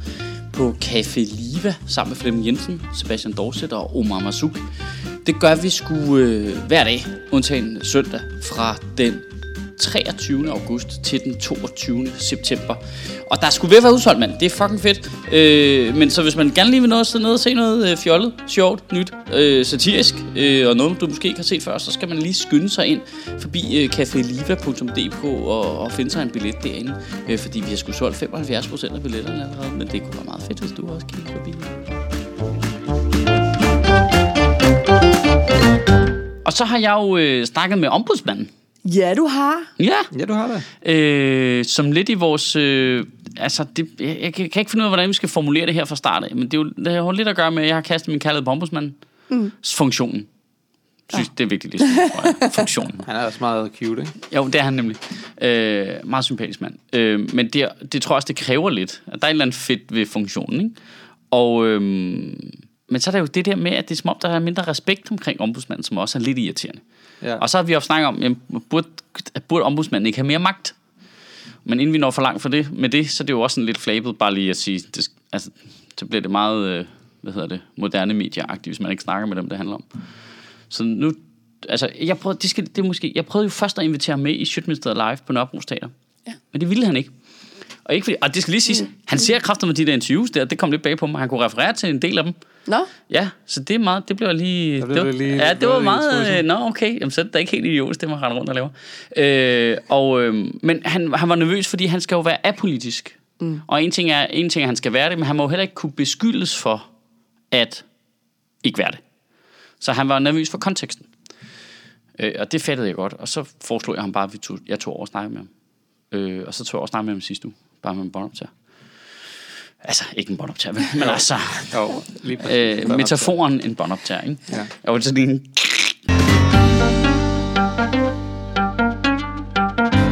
på Café Liva sammen med Flemming Jensen, Sebastian Dorset og Omar Masuk. Det gør vi sgu øh, hver dag, undtagen søndag, fra den 23. august til den 22. september. Og der skulle ved at være udsolgt, mand. Det er fucking fedt. Øh, men så hvis man gerne lige vil nå noget, sidde ned og se noget øh, fjollet, sjovt, nyt, øh, satirisk, øh, og noget, du måske ikke har set før, så skal man lige skynde sig ind forbi øh, cafeliva.dk og, og finde sig en billet derinde. Øh, fordi vi har sgu solgt 75% af billetterne allerede, men det kunne være meget fedt, hvis du også kiggede forbi. Og så har jeg jo øh, snakket med ombudsmanden. Ja, du har. Ja, Ja, du har det. øh, som lidt i vores... Øh, altså, det, jeg, jeg kan kan ikke finde ud af, hvordan vi skal formulere det her fra start af, men det, er jo, det har jo lidt at gøre med, at jeg har kastet min kærlighed på ombudsmanden. Mm. Funktionen. Synes, det er vigtigt, det er *laughs* funktionen. Han er også meget cute, ikke? Jo, det er han nemlig. Øh, meget sympatisk mand. Øh, men det, det tror jeg også, det kræver lidt. At der er et eller andet fedt ved funktionen, ikke? Og, øh, men så er der jo det der med, at det er som om, der er mindre respekt omkring ombudsmanden, som også er lidt irriterende. Ja. Og så har vi også snakket om, jamen, burde, burde ombudsmanden ikke have mere magt? Men inden vi når for langt for det, med det, så er det jo også sådan lidt flabet bare lige at sige, det, altså, så bliver det meget, øh, hvad hedder det, moderne medieagtigt, hvis man ikke snakker med dem, det handler om. Så nu, altså, jeg prøvede, det, skal, det måske, jeg prøvede jo først at invitere ham med i Sjøtministeriet Live på Nørrebro Teater. Ja. Men det ville han ikke. Og, ikke fordi, og det skal lige siges, mm. han ser kræfter med de der interviews der, det kom lidt bag på mig, han kunne referere til en del af dem. Nå, Ja, så det er meget, det blev lige... Blev det var, det lige- ja, det var det meget... Øh, nå, okay, jamen, så er det da ikke helt idiotisk, det man render rundt og laver. Øh, og, øh, men han, han var nervøs, fordi han skal jo være apolitisk. Mm. Og en ting, er, en ting er, at han skal være det, men han må jo heller ikke kunne beskyldes for at ikke være det. Så han var nervøs for konteksten. Øh, og det fattede jeg godt. Og så foreslog jeg ham bare, at vi tog, jeg tog over og snakkede med ham. Øh, og så tog jeg også snakke med ham sidste uge. Bare med en båndoptager. Altså, ikke en båndoptager, men, men altså... *laughs* Jo, lige præcis. Øh, metaforen en båndoptager, ikke? Ja. Jeg var sådan en...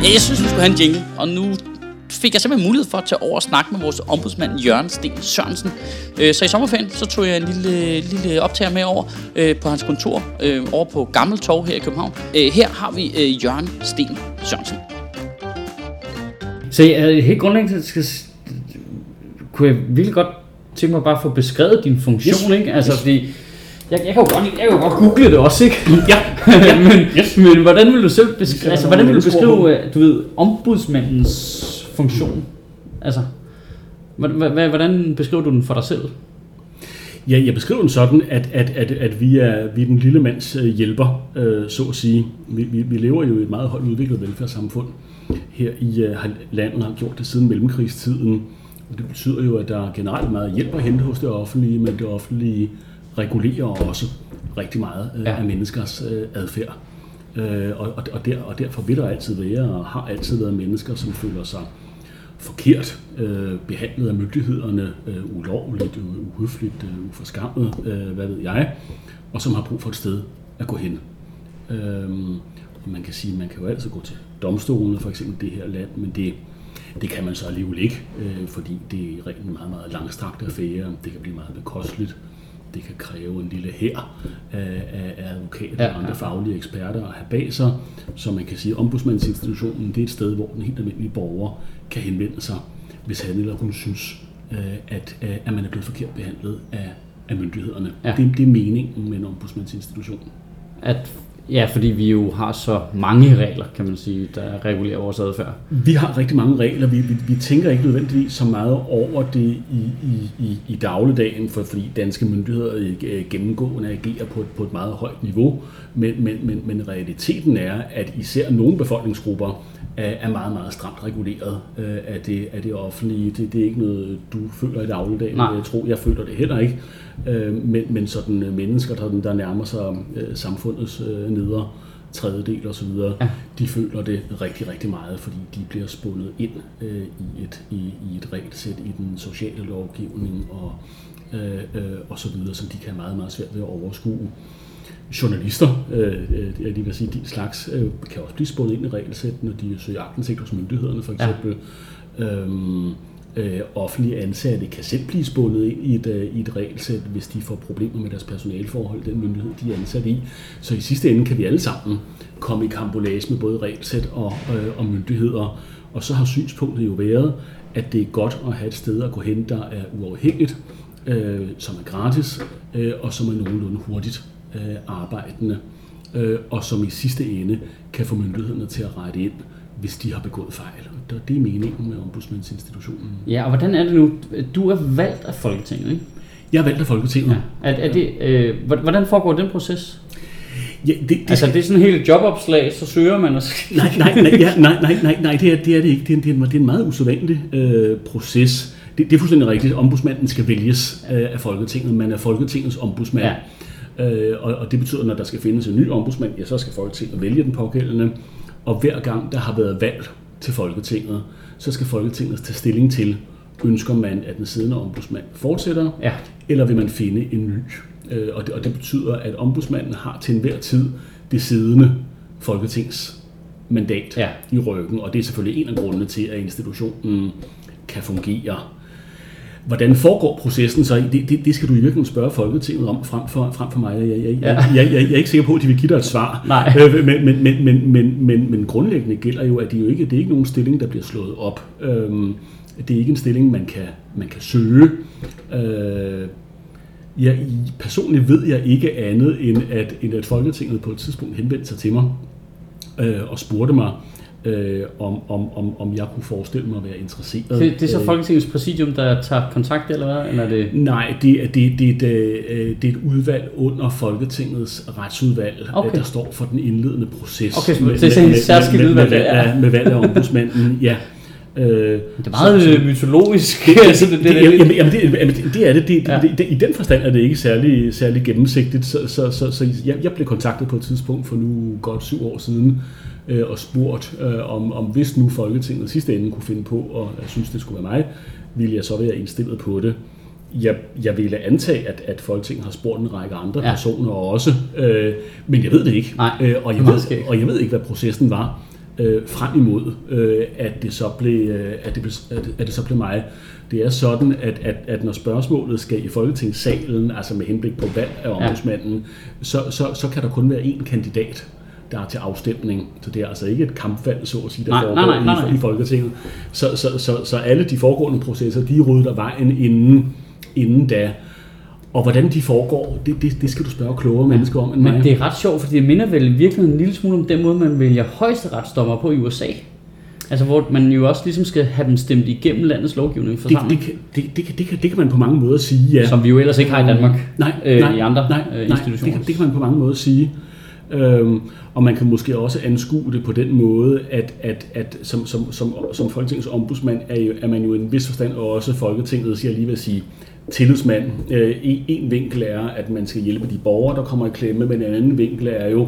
Ja, jeg synes, vi skulle have en jingle, og nu fik jeg simpelthen mulighed for at tage over og snakke med vores ombudsmand Jørgen Sten Sørensen. Øh, Så i sommerferien, så tog jeg en lille, lille optager med over øh, på hans kontor, øh, over på Gammel Torv her i København. Her har vi Jørgen Sten Sørensen. Så jeg, helt grundlæggende skal, kunne jeg virkelig godt tænke mig bare at få beskrevet din funktion, yes. ikke? Altså, fordi jeg, jeg, kan jo godt, jeg kan jo godt google det også, ikke? Ja, *laughs* men, *laughs* Yes. men hvordan vil du selv beskrive, altså, hvordan vil du beskrive, øh, du ved, ombudsmandens funktion? Altså, hvordan, beskriver du den for dig selv? Ja, jeg beskriver den sådan, at, at, at, at vi, er, vi er den lille mands øh, hjælper, øh, så at sige. Vi, vi, vi lever jo i et meget højt udviklet velfærdssamfund her i øh, har landet, har gjort det siden mellemkrigstiden. Og det betyder jo, at der er generelt meget hjælp at hente hos det offentlige, men det offentlige regulerer også rigtig meget øh, Ja. af menneskers øh, adfærd. Øh, og, og, og, der, og derfor vil der altid være, og har altid været mennesker, som føler sig forkert øh, behandlet af myndighederne, øh, ulovligt, øh, uhøfligt, øh, uforskammet, øh, hvad ved jeg, og som har brug for et sted at gå hen. Og man kan sige, man kan jo altid gå til domstolene, for eksempel det her land, men det, det kan man så alligevel ikke, øh, fordi det er rent en meget, meget langstrakt affære. Det kan blive meget bekosteligt. Det kan kræve en lille hær af, af, advokater Ja, og andre ja. faglige eksperter at have bag sig. Så man kan sige, at ombudsmandsinstitutionen det er et sted, hvor den helt almindelige borger kan henvende sig, hvis han eller hun synes, øh, at, øh, at man er blevet forkert behandlet af, af myndighederne. Ja. Det, det er meningen med en ombudsmandsinstitution. At, ja, fordi vi jo har så mange regler, kan man sige, der regulerer vores adfærd. Vi har rigtig mange regler. Vi, vi, vi tænker ikke nødvendigvis så meget over det i, i, i, i dagligdagen, for, fordi danske myndigheder øh, gennemgående agerer på et, på et meget højt niveau. Men, men, men, men realiteten er, at især nogle befolkningsgrupper er, meget, meget stramt reguleret øh, af, det, af det offentlige. Det, det er ikke noget, du føler i dagligdagen. Nej. Jeg tror, jeg føler det heller ikke. Øh, men, men sådan øh, mennesker, der, der nærmer sig øh, samfundets øh, nedre tredjedel og så videre, Ja. ja. de føler det rigtig, rigtig meget, fordi de bliver spundet ind øh, i, et, i, i et regelsæt i den sociale lovgivning og, øh, øh, og så videre, som de kan have meget, meget svært ved at overskue. Journalister, øh, øh, jeg lige vil sige, din slags, øh, kan også blive spundet ind i regelsæt, når de søger aktindsigt hos myndighederne, for eksempel. Ja. Øhm, Øh, offentlige ansatte kan selv blive spundet ind i et, øh, i et regelsæt, hvis de får problemer med deres personalforhold, den myndighed, de er ansat i. Så i sidste ende kan vi alle sammen komme i kambolage med både regelsæt og, øh, og myndigheder. Og så har synspunktet jo været, at det er godt at have et sted at gå hen, der er uafhængigt, øh, som er gratis, øh, og som er nogenlunde hurtigt øh, arbejdende, øh, og som i sidste ende kan få myndighederne til at rette ind, hvis de har begået fejl. Og det er meningen med ombudsmandsinstitutionen. Ja, og hvordan er det nu? Du er valgt af Folketinget, ikke? Jeg er valgt af Folketinget. Ja. Er, er det, øh, hvordan foregår den proces? Ja, det, det, Altså, det er sådan en helt jobopslag, så søger man og *laughs* nej, nej, nej, ja, nej, nej, nej, nej, det er det, er det ikke. Det er, det er, en, det er en meget usædvanlig øh, proces. Det, det er fuldstændig rigtigt. Ombudsmanden skal vælges øh, af Folketinget. Man er Folketingets ombudsmand. Ja. Øh, og, og det betyder, at når der skal findes en ny ombudsmand, ja, så skal Folketinget vælge den pågældende. Og hver gang der har været valg til Folketinget, så skal Folketinget tage stilling til, ønsker man, at den siddende ombudsmand fortsætter, Ja. eller vil man finde en ny? Øh, og, det, og det betyder, at ombudsmanden har til enhver tid det siddende Folketings mandat Ja. i ryggen, og det er selvfølgelig en af grundene til, at institutionen kan fungere. Hvordan foregår processen så? Det, det, det skal du i virkeligheden spørge Folketinget om frem for, frem for mig. Jeg, jeg, Ja. jeg, jeg, jeg er ikke sikker på, at de vil give dig et svar. Nej. Øh, Men, men, men, men, men, men, men grundlæggende gælder jo, at det, jo ikke, det er ikke nogen stilling, der bliver slået op. Øhm, Det er ikke en stilling, man kan, man kan søge. Øh, jeg, personligt ved jeg ikke andet, end at, end at Folketinget på et tidspunkt henvendte sig til mig øh, og spurgte mig, øh, om, om, om, om jeg kunne forestille mig at være interesseret. Det, det er så Øh, Folketingets præsidium, der tager kontakt, eller hvad? Eller er det... Nej, det er, det, det, er et, øh, det er et udvalg under Folketingets retsudvalg, Okay. okay. der står for den indledende proces. Okay, så det er sådan et særskilt med, udvalg, med, ja. med, med valg af ombudsmanden, *laughs* ja. Øh, Det er meget øh, mytologisk. *laughs* altså, det, det, det, det, jamen, jamen, jamen, det, jamen, det- det er det. det, ja. det, det I den forstand er det ikke særlig, særlig gennemsigtigt. Så, så, så, så jeg, jeg blev kontaktet på et tidspunkt for nu godt syv år siden øh, og spurgt, øh, om, om hvis nu Folketinget sidste ende kunne finde på, og jeg synes, det skulle være mig, ville jeg så være indstillet på det. Jeg, jeg ville antage, at, at Folketinget har spurgt en række andre Ja. personer også, øh, men jeg ved det ikke. Nej, øh, og, jeg ved, skægt. og jeg ved ikke, hvad processen var øh, frem imod, øh, at, det så blev, øh, at, det, at, at det så blev mig. Det er sådan, at, at, at når spørgsmålet skal i Folketingssalen, altså med henblik på valg af ombudsmanden, ja. så, så, så kan der kun være én kandidat, der er til afstemning. Så det er altså ikke et kampvalg, så at sige, der Nej, foregår nej, nej, nej, nej. i Folketinget. Så, så, så, så alle de foregående processer, de er ryddet af vejen inden, inden da. Og hvordan de foregår, det, det, det skal du spørge klogere mennesker om end Men mig. det er ret sjovt, fordi det minder vel virkelig en lille smule om den måde, man vælger højesteretsdommer på i USA. Altså hvor man jo også ligesom skal have dem stemt igennem landets lovgivning for det, sammen. det, det, det, kan, det, kan, det kan man på mange måder sige, ja. Som vi jo ellers ikke har i Danmark. Nej, øh, nej, i andre nej, øh, nej, institutioner. Det kan, det kan man på mange måder sige. Øhm, og man kan måske også anskue det på den måde, at, at, at som, som, som, som Folketingets ombudsmand er, jo, er man jo i en vis forstand også Folketinget, siger jeg lige at sige, tillidsmand. Øh, en, en vinkel er, at man skal hjælpe de borgere, der kommer i klemme, men en anden vinkel er jo,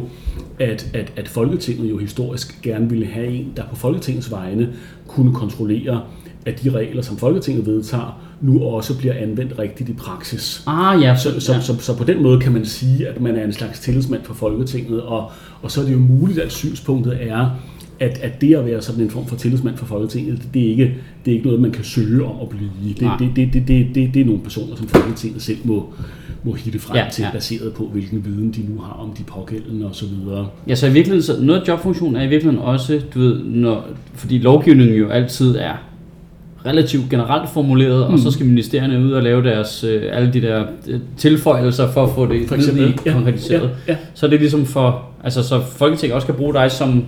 at, at, at Folketinget jo historisk gerne ville have en, der på Folketingets vegne kunne kontrollere, at de regler, som Folketinget vedtager, nu også bliver anvendt rigtigt i praksis. Ah ja, Så, så, ja. så, så på den måde kan man sige, at man er en slags tillidsmand for Folketinget, og, og så er det jo muligt, at synspunktet er, at, at det at være sådan en form for tillidsmand for Folketinget, det er ikke, det er ikke noget, man kan søge om at blive. Det, det, det, det, det, det, det er nogle personer, som Folketinget selv må, må hitte frem ja, til, ja. baseret på, hvilken viden de nu har om de pågældende osv. Ja, så i virkeligheden, så noget af jobfunktionen er i virkeligheden også, du ved, når, fordi lovgivningen jo altid er relativt generelt formuleret, mm. og så skal ministerierne ud og lave deres, øh, alle de der øh, tilføjelser for at få det For ned eksempel, i ja, konkretiseret. ja, ja. Så er det ligesom for, altså så Folketinget også kan bruge dig som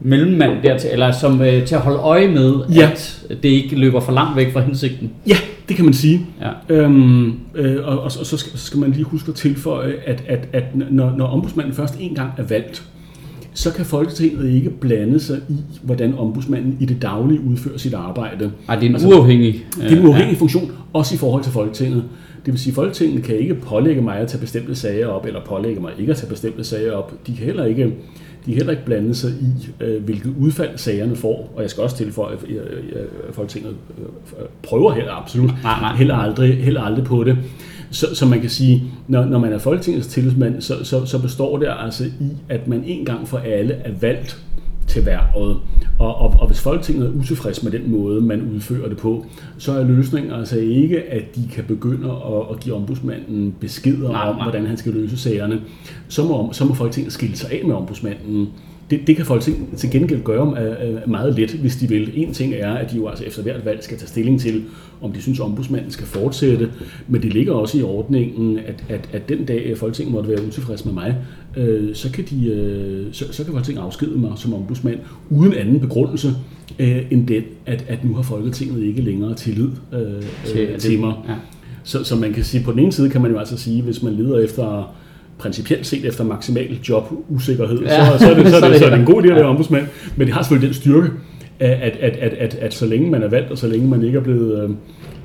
mellemmand der til, eller som øh, til at holde øje med, Ja. at det ikke løber for langt væk fra hensigten. Ja, det kan man sige. Ja. Øhm, øh, og, og, og så, skal, så skal man lige huske at tilføje, at, at, at når, når ombudsmanden først en gang er valgt, så kan Folketinget ikke blande sig i, hvordan ombudsmanden i det daglige udfører sit arbejde. Ej, det er en Altså, uafhængig... Det er en uafhængig funktion, også i forhold til Folketinget. Det vil sige, at Folketinget kan ikke pålægge mig at tage bestemte sager op, eller pålægge mig ikke at tage bestemte sager op. De kan heller ikke, de kan heller ikke blande sig i, øh, hvilket udfald sagerne får. Og jeg skal også tilføje, at øh, øh, Folketinget øh, prøver heller absolut Nej, nej. heller aldrig, heller aldrig på det. Så, så man kan sige, når, når man er Folketingets tillidsmand, så, så, så består det altså i, at man en gang for alle er valgt til hvervet. Og, og, og hvis Folketinget er utilfreds med den måde, man udfører det på, så er løsningen altså ikke, at de kan begynde at, at give ombudsmanden beskeder Nej, om, nej. hvordan han skal løse sagerne. Så må, så må Folketinget skille sig af med ombudsmanden. Det, det kan Folketinget til gengæld gøre meget let, hvis de vil. En ting er, at de jo altså efter hvert valg skal tage stilling til, om de synes, ombudsmanden skal fortsætte, men det ligger også i ordningen, at, at, at den dag Folketinget måtte være utilfreds med mig, øh, så, kan de, øh, så, så kan Folketinget afskede mig som ombudsmand uden anden begrundelse øh, end den, at, at nu har Folketinget ikke længere tillid øh, Til- øh, til mig. Ja. Så, så man kan sige, på den ene side kan man jo altså sige, hvis man leder efter principielt set efter maksimal jobusikkerhed, Ja, så, så, er det, *laughs* så, er det, så er det en god idé at være ombudsmand. Men det har selvfølgelig den styrke, at, at, at, at, at, at så længe man er valgt, og så længe man ikke er blevet øh,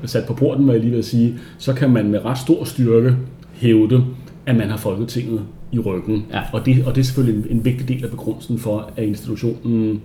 sat på porten, var jeg lige ved at sige, så kan man med ret stor styrke hævde, at man har Folketinget i ryggen. Ja. Og, det, og det er selvfølgelig en, en vigtig del af begrundelsen for, at institutionen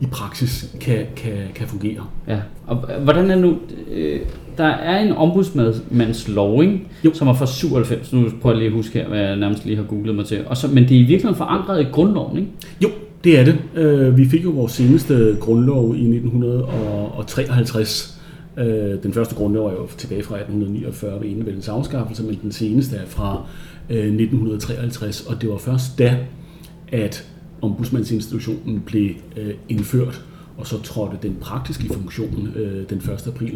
i praksis kan, kan, kan fungere. Ja, og hvordan er nu, øh, der er en ombudsmandslov, ikke? Jo. som er fra 97, nu prøver jeg lige at huske her, hvad jeg nærmest lige har googlet mig til, og så, men det er i virkeligheden forankret i grundloven, ikke? Jo, det er det. Øh, Vi fik jo vores seneste grundlov i 1953. Øh, Den første grundlov er jo tilbage fra 1849 ved enevældens afskaffelse, men den seneste er fra øh, 1953, og det var først da, at ombudsmandsinstitutionen blev øh, indført, og så trådte den praktiske funktion øh, den 1. april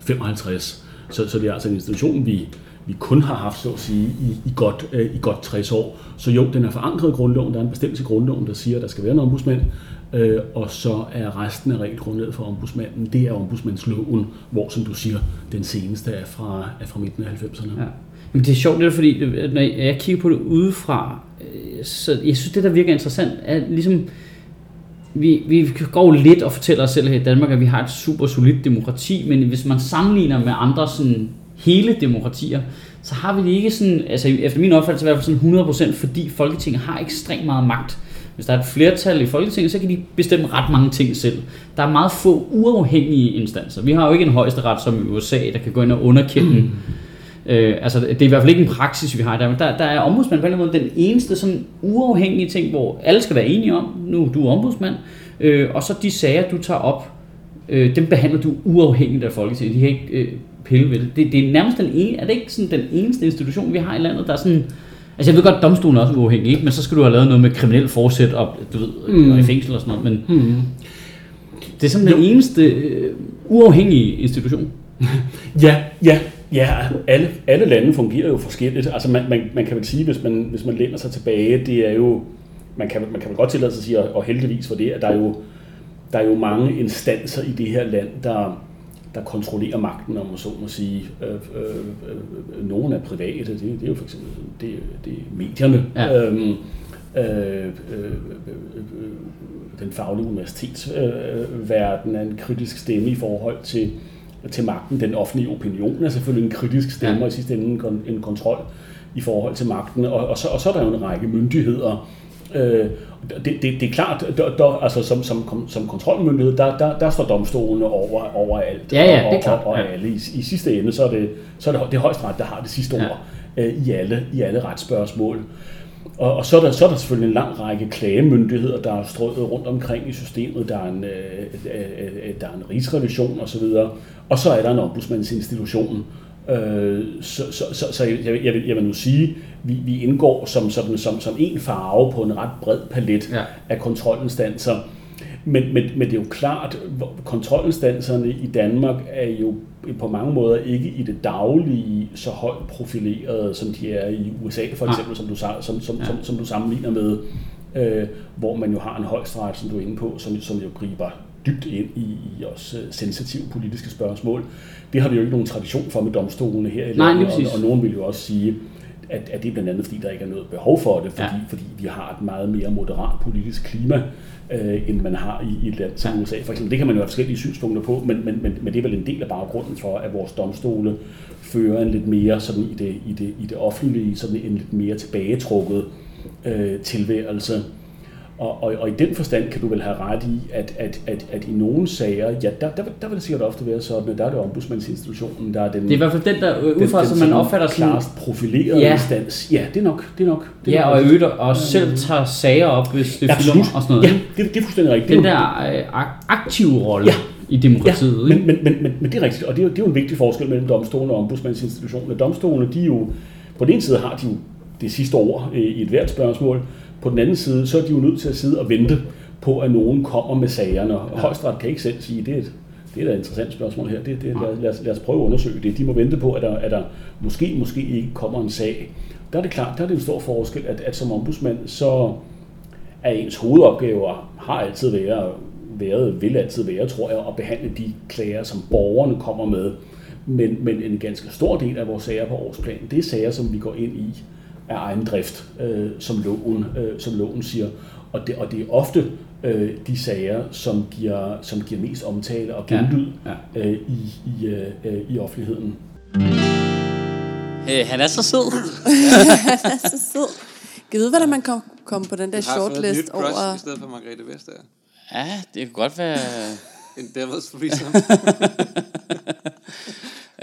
55. Så, så det er altså en institution, vi, vi kun har haft, så at sige, i, i, godt, øh, i godt 60 år. Så jo, den er forankret i grundloven. Der er en bestemmelse i grundloven, der siger, at der skal være en ombudsmand. Øh, og så er resten af regelgrundlaget for ombudsmanden, det er ombudsmandsloven, hvor, som du siger, den seneste er fra, er fra midten af 90'erne. Ja. Men det er sjovt, det er fordi, når jeg kigger på det udefra, øh, så jeg synes, det der virker interessant, er ligesom, vi, vi går lidt og fortæller os selv her i Danmark, at vi har et super solidt demokrati, men hvis man sammenligner med andre sådan hele demokratier, så har vi det ikke sådan, altså efter min opfattelse i hvert fald sådan 100%, fordi Folketinget har ekstremt meget magt. Hvis der er et flertal i Folketinget, så kan de bestemme ret mange ting selv. Der er meget få uafhængige instanser. Vi har jo ikke en højesteret som i USA, der kan gå ind og underkende mm. Øh, altså, det er i hvert fald ikke en praksis, vi har i Danmark. Der, der er ombudsmand på en eller anden måde den eneste sådan uafhængige ting, hvor alle skal være enige om, nu du er ombudsmand, øh, og så de sager, du tager op, øh, dem behandler du uafhængigt af Folketinget. De kan ikke øh, pille ved det. det. Det er nærmest den ene, er det ikke sådan den eneste institution, vi har i landet, der er sådan, altså jeg ved godt, at domstolen er også uafhængig, ikke? men så skal du have lavet noget med kriminel forsæt og, du ved, mm. og i fængsel og sådan noget, men mm. det er sådan den eneste øh, uafhængige institution. *laughs* Ja, ja, ja. Alle, alle lande fungerer jo forskelligt. Altså man, man, man kan vel sige, hvis man, hvis man læner sig tilbage, det er jo, man kan, man kan vel godt tillade sig at sige, og, og heldigvis for det, at der er jo, der er jo mange instanser i det her land, der, der kontrollerer magten, om man så må sige. Øh, øh, øh, nogle er private, det, det er jo for eksempel det, det er medierne. Ja. Øhm, øh, øh, øh, øh, den faglige universitetsverden er en kritisk stemme i forhold til, til magten. Den offentlige opinion er selvfølgelig en kritisk stemme, Ja. og i sidste ende en, kon- en kontrol i forhold til magten. Og, og, så, og så er der jo en række myndigheder. Øh, det, det, det er klart, der, der, altså som, som, som kontrolmyndighed, der, der, der står domstolene over, over alt. Ja, ja, og, det er klart, Og, og alle. I, I sidste ende, så er det, så er det, det er højesteret, der har det sidste Ja. ord øh, i, alle, i alle retsspørgsmål. Og, og så, er der, så er der selvfølgelig en lang række klagemyndigheder, der er strøget rundt omkring i systemet. Der er en, øh, øh, øh, der er en rigsrevision osv. Og så er der en ombudsmandsinstitution. Øh, så så, så, så jeg, jeg, vil- jeg, vil, nu sige, vi, vi indgår som, sådan, som, som en farve på en ret bred palet Ja. af kontrolinstanser. Men, men, men det er jo klart, kontrolinstanserne i Danmark er jo på mange måder ikke i det daglige så højt profileret, som de er i USA for eksempel, som du, som, som, Ja. som, som du sammenligner med, øh, hvor man jo har en højstret, som du er inde på, som, som jo griber dybt ind i, i også øh, sensitive politiske spørgsmål. Det har vi jo ikke nogen tradition for med domstolene her i landet, og, og nogen vil jo også sige, at, at det er blandt andet, fordi der ikke er noget behov for det, fordi, Ja. fordi vi har et meget mere moderat politisk klima, øh, end man har i, i et land som Ja. USA. For eksempel, det kan man jo have forskellige synspunkter på, men, men, men, men det er vel en del af baggrunden for, at vores domstole fører en lidt mere sådan i det, i det, i det offentlige, sådan en lidt mere tilbagetrukket øh, tilværelse. Og, og, og i den forstand kan du vel have ret i, at, at, at, at i nogle sager, ja, der, der, der vil det sikkert ofte være sådan, at der er det ombudsmandsinstitutionen, der er den, Det er i hvert fald den, der den som man opfatter klarest profilerede Ja. instans. Ja, det er nok. Det er nok. Det er Ja, nok og i øvrigt også selv tager sager op, hvis det Absolut. filmer og sådan noget. Ja, det, det er fuldstændig rigtigt. Den er der øh, ak- aktive rolle Ja. i demokratiet. Ja, men, men, men, men, men det er rigtigt, og det er, jo, det er jo en vigtig forskel mellem domstolene og ombudsmandsinstitutionen. Domstolene, de jo, på den ene side har de jo det sidste ord øh, i et hvert spørgsmål, på den anden side, så er de jo nødt til at sidde og vente på, at nogen kommer med sagerne. Og Højesteret kan ikke selv sige, det er et, det er da et interessant spørgsmål her. Det, det, lad, lad, os, lad os prøve at undersøge det. De må vente på, at der, at der måske, måske ikke kommer en sag. Der er det klart, der er det en stor forskel, at, at som ombudsmand, så er ens hovedopgaver har altid været, været, vil altid være, tror jeg, at behandle de klager, som borgerne kommer med. Men, men en ganske stor del af vores sager på årsplan, det er sager, som vi går ind i af egen drift, øh, som, loven, øh, som loven siger. Og det, og det er ofte øh, de sager, som giver, som giver mest omtale og Ja, genlyd ja. øh, i, i, øh, øh, i offentligheden. Øh, han er så sød. *laughs* så sød. Kan du vide, hvordan man kan komme på den der har fået et shortlist nyt crush over... i stedet for Margrethe Vestager. Ja, det kan godt være... *laughs* En devil's threesome. *laughs*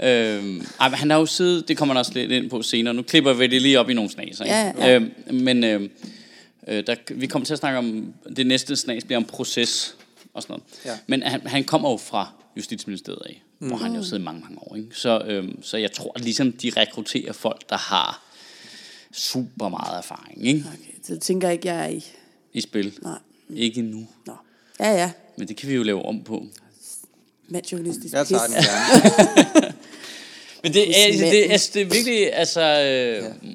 Øhm, ej, han har jo siddet, det kommer han også lidt ind på senere. Nu klipper vi det lige op i nogle snas. Ikke? Ja, ja. Øhm, men øhm, øh, der, vi kommer til at snakke om, det næste snas bliver om proces og sådan noget. Ja. Men han, han kommer jo fra Justitsministeriet af, mm. hvor han jo siddet i mange, mange år. Ikke? Så, øhm, så jeg tror, at ligesom de rekrutterer folk, der har super meget erfaring ikke? Okay, så jeg tænker ikke, jeg er i... i spil. Nej. Ikke nu. Nå. Ja, ja. Men det kan vi jo lave om på. Mandsjournalistisk Jeg tager den gerne. *laughs* Men det er, Hos det, altså, det er virkelig, altså, øh,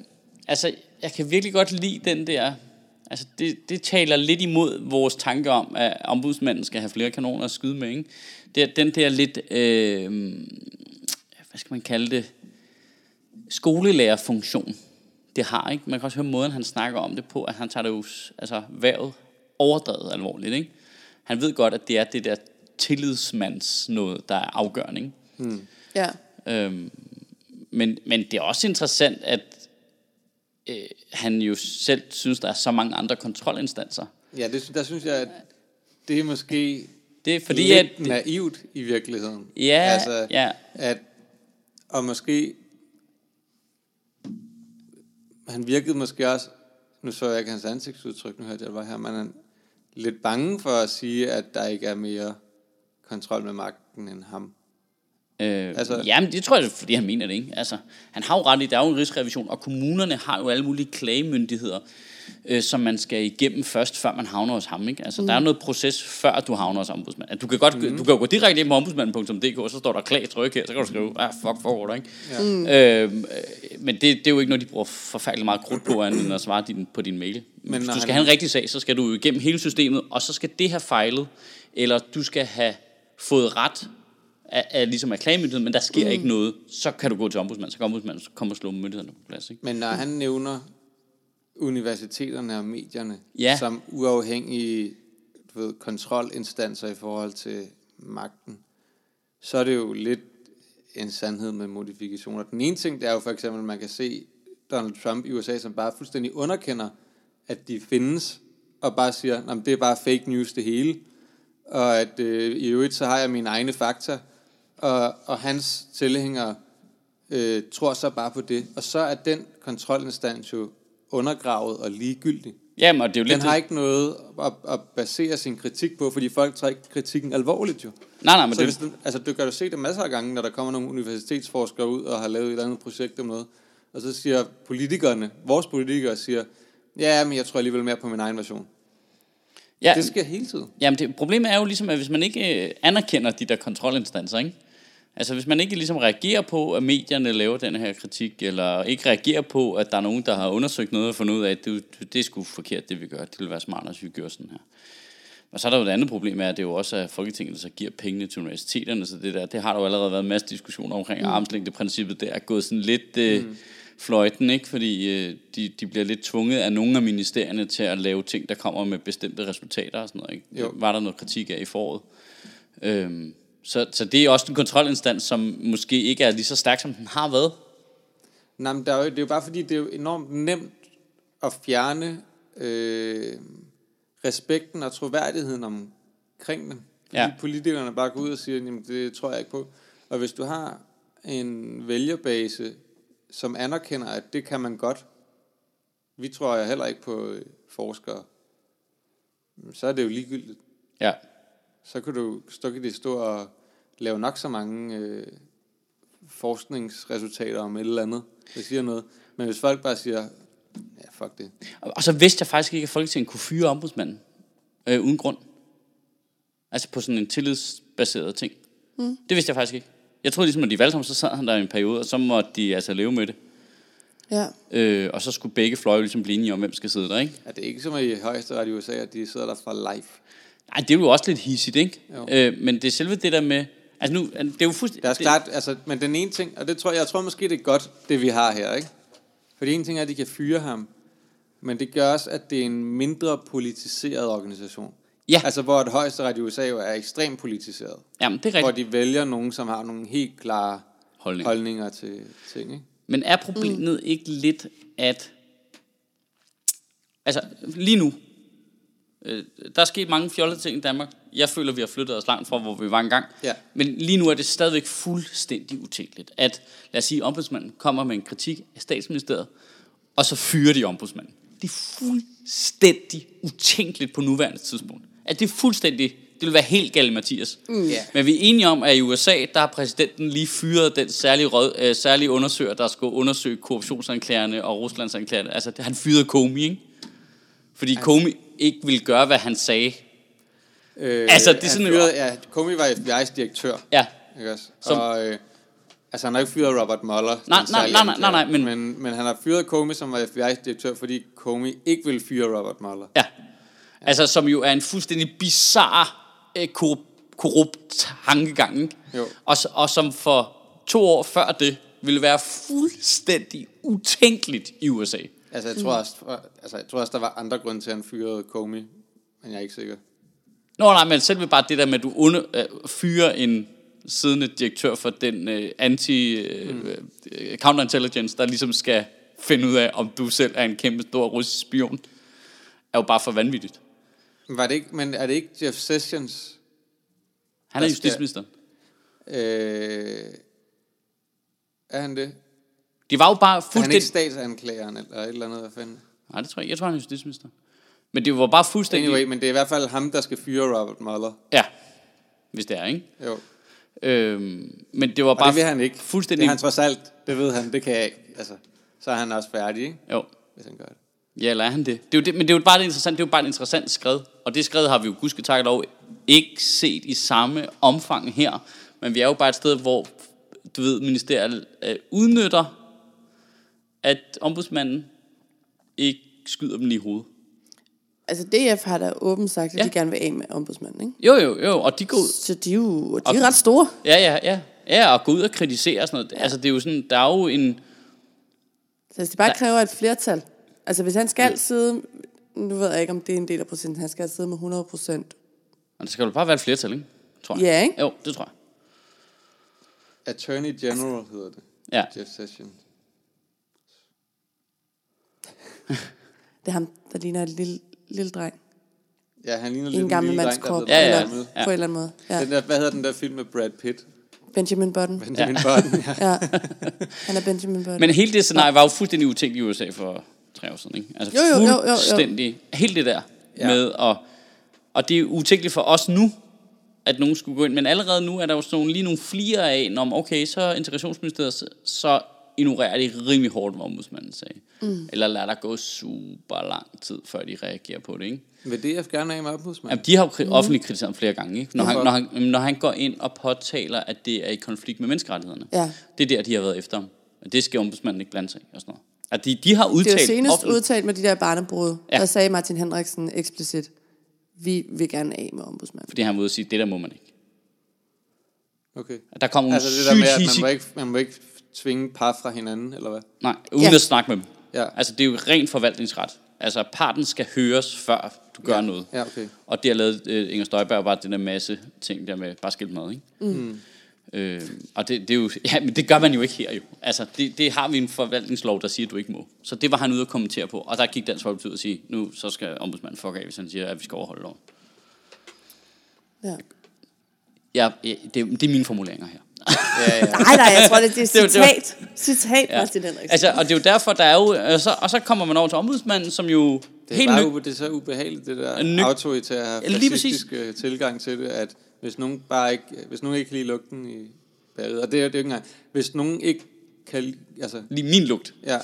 altså, jeg kan virkelig godt lide den der, altså, det, det taler lidt imod vores tanke om, at ombudsmanden skal have flere kanoner at skyde med, ikke? Det er den der lidt, øh, hvad skal man kalde det, skolelærerfunktion, det har, ikke? Man kan også høre måden, han snakker om det på, at han tager det jo, altså, vævet overdrevet alvorligt, ikke? Han ved godt, at det er det der tillidsmands noget, der er afgørende, ikke? Ja. Øhm, men, men det er også interessant, at øh, han jo selv synes, der er så mange andre kontrolinstanser. Ja, det, der synes jeg, at det er måske Det er fordi, lidt at... Det, naivt i virkeligheden. Ja, altså, ja. At, og måske... Han virkede måske også... Nu så jeg ikke hans ansigtsudtryk, nu hørte jeg det var her, men han lidt bange for at sige, at der ikke er mere kontrol med magten end ham. Øh, Altså- altså, jamen, det tror jeg, fordi han mener det, ikke? Altså, han har jo ret i, der er jo en rigsrevision, og kommunerne har jo alle mulige klagemyndigheder, øh, som man skal igennem først, før man havner hos ham, ikke? Altså, mm. der er noget proces, før du havner hos ombudsmanden. Du kan godt, mm. du kan jo gå direkte ind på ombudsmanden.dk, og så står der klag, tryk her, så kan du skrive, ah, fuck, foregår der, ikke? Ja. Mm. Øh, men det, det er jo ikke noget, de bruger forfærdeligt meget krudt på, end at svare din, på din mail. Men Hvis du skal han- have en rigtig sag, så skal du igennem hele systemet, og så skal det have fejlet, eller du skal have fået ret af, af ligesom af klagemyndigheden, men der sker mm. ikke noget, så kan du gå til ombudsmanden, så kan ombudsmanden komme og slå myndighederne på plads. Ikke? Men når han nævner universiteterne og medierne Ja. som uafhængige du ved, kontrolinstanser i forhold til magten, så er det jo lidt en sandhed med modifikationer. Den ene ting, det er jo for eksempel, at man kan se Donald Trump i USA, som bare fuldstændig underkender, at de findes, og bare siger, at det er bare fake news det hele, og at øh, i øvrigt så har jeg mine egne fakta, og, og hans tilhængere øh, tror så bare på det, og så er den kontrolinstans jo undergravet og ligegyldig. Jamen, og det er jo lidt Den har det- ikke noget at, at basere sin kritik på, fordi folk tager ikke kritikken alvorligt jo. Nej, nej, men så det, hvis den, altså, du kan jo se det masser af gange, når der kommer nogle universitetsforskere ud og har lavet et eller andet projekt om noget, og så siger politikerne, vores politikere siger, ja, men jeg tror alligevel mere på min egen version. ja, Det sker hele tiden. Jamen, det, problemet er jo ligesom, at hvis man ikke øh, anerkender de der kontrolinstanser, ikke? Altså, hvis man ikke ligesom reagerer på, at medierne laver den her kritik, eller ikke reagerer på, at der er nogen, der har undersøgt noget og fundet ud af, at det, det er sgu forkert, det vi gør. Det ville være smartere, hvis vi gør sådan her. Og så er der jo et andet problem, er, at det er jo også at Folketinget, der så giver pengene til universiteterne, så det der, det har der jo allerede været en masse diskussioner omkring, mm. armslængdeprincippet, det er gået sådan lidt øh, fløjten, ikke? fordi øh, de, de bliver lidt tvunget af nogle af ministerierne til at lave ting, der kommer med bestemte resultater og sådan noget. Ikke? Jo. Var der noget kritik af i foråret. Øhm, så, så det er også en kontrolinstans, som måske ikke er lige så stærk, som den har været. Nej, men der er jo, det er jo bare fordi, det er jo enormt nemt at fjerne øh, respekten og troværdigheden omkring dem. Fordi Ja. ja. politikerne bare går ud og siger, jamen det tror jeg ikke på. Og hvis du har en vælgerbase, som anerkender, at det kan man godt, vi tror jeg heller ikke på øh, forskere, så er det jo ligegyldigt. Ja. Så kan du så kan de stå og lave nok så mange øh, forskningsresultater om et eller andet, der siger noget. Men hvis folk bare siger, ja, fuck det. Og, og så vidste jeg faktisk ikke, at Folketinget kunne fyre ombudsmanden øh, uden grund. Altså på sådan en tillidsbaseret ting. Mm. Det vidste jeg faktisk ikke. Jeg troede ligesom, at de valgte ham, så sad han der i en periode, og så måtte de altså leve med det. Ja. Øh, og så skulle begge fløje ligesom blive enige om, hvem skal sidde der, ikke? Er det ikke som i højesteret i USA, at de sidder der for life? Nej, det er jo også lidt hissigt, ikke? Jo. Øh, men det er selve det der med... Altså nu, det er jo fuldstændig... Det er også klart, altså, men den ene ting, og det tror jeg, jeg tror måske, det er godt, det vi har her, ikke? Fordi en ting er, at de kan fyre ham, men det gør også, at det er en mindre politiseret organisation. Ja. Altså, hvor et højesteret i USA jo er ekstremt politiseret. Jamen, det er Hvor rigtigt. de vælger nogen, som har nogle helt klare Holdning. holdninger til ting, ikke? Men er problemet mm. ikke lidt, at... Altså, lige nu, øh, der er sket mange fjollede ting i Danmark. Jeg føler, vi har flyttet os langt fra, hvor vi var engang. Ja. Men lige nu er det stadigvæk fuldstændig utænkeligt, at, lad os sige, ombudsmanden kommer med en kritik af statsministeriet, og så fyrer de ombudsmanden. Det er fuldstændig utænkeligt på nuværende tidspunkt. At det er fuldstændig, det vil være helt galt, Mathias. Mm. Ja. Men vi er enige om, at i USA, der har præsidenten lige fyret den særlige, råd, øh, særlige undersøger, der skulle undersøge korruptionsanklagerne og Ruslandsanklagerne. Altså, han fyrede Comey, ikke? Fordi Comey ikke ville gøre, hvad han sagde. Øh, Altså, det er sådan- fyrede, ja, Comey var FBI's direktør. Ja, Ikke også? Som- Og, øh, altså, han har ikke fyret Robert Mueller. Nej, nej, nej, nej, anklager. nej, men- men... Men han har fyret Comey, som var FBI's direktør, fordi Comey ikke ville fyre Robert Mueller. ja. Altså, som jo er en fuldstændig bizarre, øh, korrupt, korrupt tankegang, ikke? Jo. Og, og som for to år før det, ville være fuldstændig utænkeligt i USA. Altså, jeg tror, også, altså, jeg tror også, der var andre grunde til, at han fyrede Comey, men jeg er ikke sikker. Nå nej, men selv bare det der med, at du under, øh, fyrer en siddende direktør for den øh, anti øh, mm. øh, counterintelligence, der ligesom skal finde ud af, om du selv er en kæmpe stor russisk spion, er jo bare for vanvittigt. Men, var det ikke, men er det ikke Jeff Sessions? Han er Der skal- justitsminister. Øh, er han det? De var jo bare Er han ikke fuldstændig... statsanklageren eller et eller andet? Hvad fanden? Nej, det tror jeg ikke. Jeg tror, han er justitsminister. Men det var bare fuldstændig... Anyway, men det er i hvert fald ham, der skal fyre Robert Mueller. Ja, hvis det er, ikke? Jo. Øhm, men det var Og bare det vil han ikke. fuldstændig... Det er han trods alt. Det ved han. Det kan jeg ikke. Altså, så er han også færdig, ikke? Jo, Hvis han gør det. Ja, eller er han det? det, er jo det men det er jo bare det interessant, det er jo bare et interessant skred. Og det skred har vi jo gudske tak lov ikke set i samme omfang her. Men vi er jo bare et sted, hvor du ved, ministeriet øh, udnytter, at ombudsmanden ikke skyder dem lige i hovedet. Altså DF har da åbent sagt, at Ja. ja. de gerne vil af med ombudsmanden, ikke? Jo, jo, jo, og de går ud. Så de er jo de Og- er ret store. Ja, ja, ja. Ja, og gå ud og kritisere og sådan noget. Ja. Altså, det er jo sådan, der er jo en... Så hvis de bare Der- kræver et flertal. Altså hvis han skal sidde, nu ved jeg ikke, om det er en del af procenten, han skal sidde med 100 procent. Og der skal jo bare være et flertal, ikke? Tror jeg. Ja, ikke? Jo, det tror jeg. Attorney General hedder det. Ja. Jeff Sessions. Det er ham, der ligner en lille, lille dreng. Ja, han ligner I lidt en gammel lille mands er krop. Ja, ja, ja. På en eller anden måde. Ja. Den der, hvad hedder den der film med Brad Pitt? Benjamin Button. Benjamin ja. Button, ja. Ja. Han er Benjamin Button. Men hele det scenarie var jo fuldstændig utænkt i USA for tre år siden, ikke? Altså Jo, jo, jo, jo, jo. fuldstændig. Helt det der ja. Med at... Og det er utænkeligt for os nu, at nogen skulle gå ind. Men allerede nu er der jo sådan nogle, lige nogle flere af, om okay, så er integrationsministeriet, så- så ignorerer de rimelig hårdt, hvad ombudsmanden sagde. Mm. Eller lader der gå super lang tid, før de reagerer på det, ikke? Vil DF gerne af med ombudsmanden? Jamen, de har jo kri- offentligt kritiseret flere gange, ikke? Når han, når, han, når han går ind og påtaler, at det er i konflikt med menneskerettighederne. Ja. Det er der, de har været efter ham. Og det skal ombudsmanden ikke blande sig i, og sådan noget. At de, de har det er udtalt senest offentligt- udtalt med de der barnebrud. Ja. Der sagde Martin Henriksen eksplicit, vi vil gerne af med ombudsmanden. Fordi han var ude sige, det der må man ikke. Okay. At der kommer Altså det der med, at man må ikke, man må ikke tvinge par fra hinanden, eller hvad? Nej, uden Ja. at snakke med dem. Ja. Altså, det er jo ren forvaltningsret. Altså, parten skal høres, før du gør noget. Ja, okay. Og det har lavet øh, Inger Støjberg bare den der masse ting der med bare skilt mad, ikke? Mm. Øh, og det, det, er jo, *laughs* ja, men det gør man jo ikke her jo. Altså, det, det har vi en forvaltningslov, der siger, at du ikke må. Så det var han ude at kommentere på. Og der gik Dansk Folkeparti ud og sige, nu så skal ombudsmanden fuck af, hvis han siger, at vi skal overholde loven. Ja. Ja, ja det, det er mine formuleringer her. Ja, ja. *laughs* Nej, nej, jeg tror, det, *laughs* det er Det var- det var- citat. Citat, ja. Martin Henriksen. Altså, og det er jo derfor, der er jo... Og så, og så kommer man over til ombudsmanden, som jo Det er, helt bare det er så ubehageligt, det der Ny- autoritære, fascistiske tilgang til det, at hvis nogen bare ikke, hvis nogen ikke kan lide lugten i bæret, og det er det jo ikke engang, hvis nogen ikke kan, lide- altså, lige min lugt ja,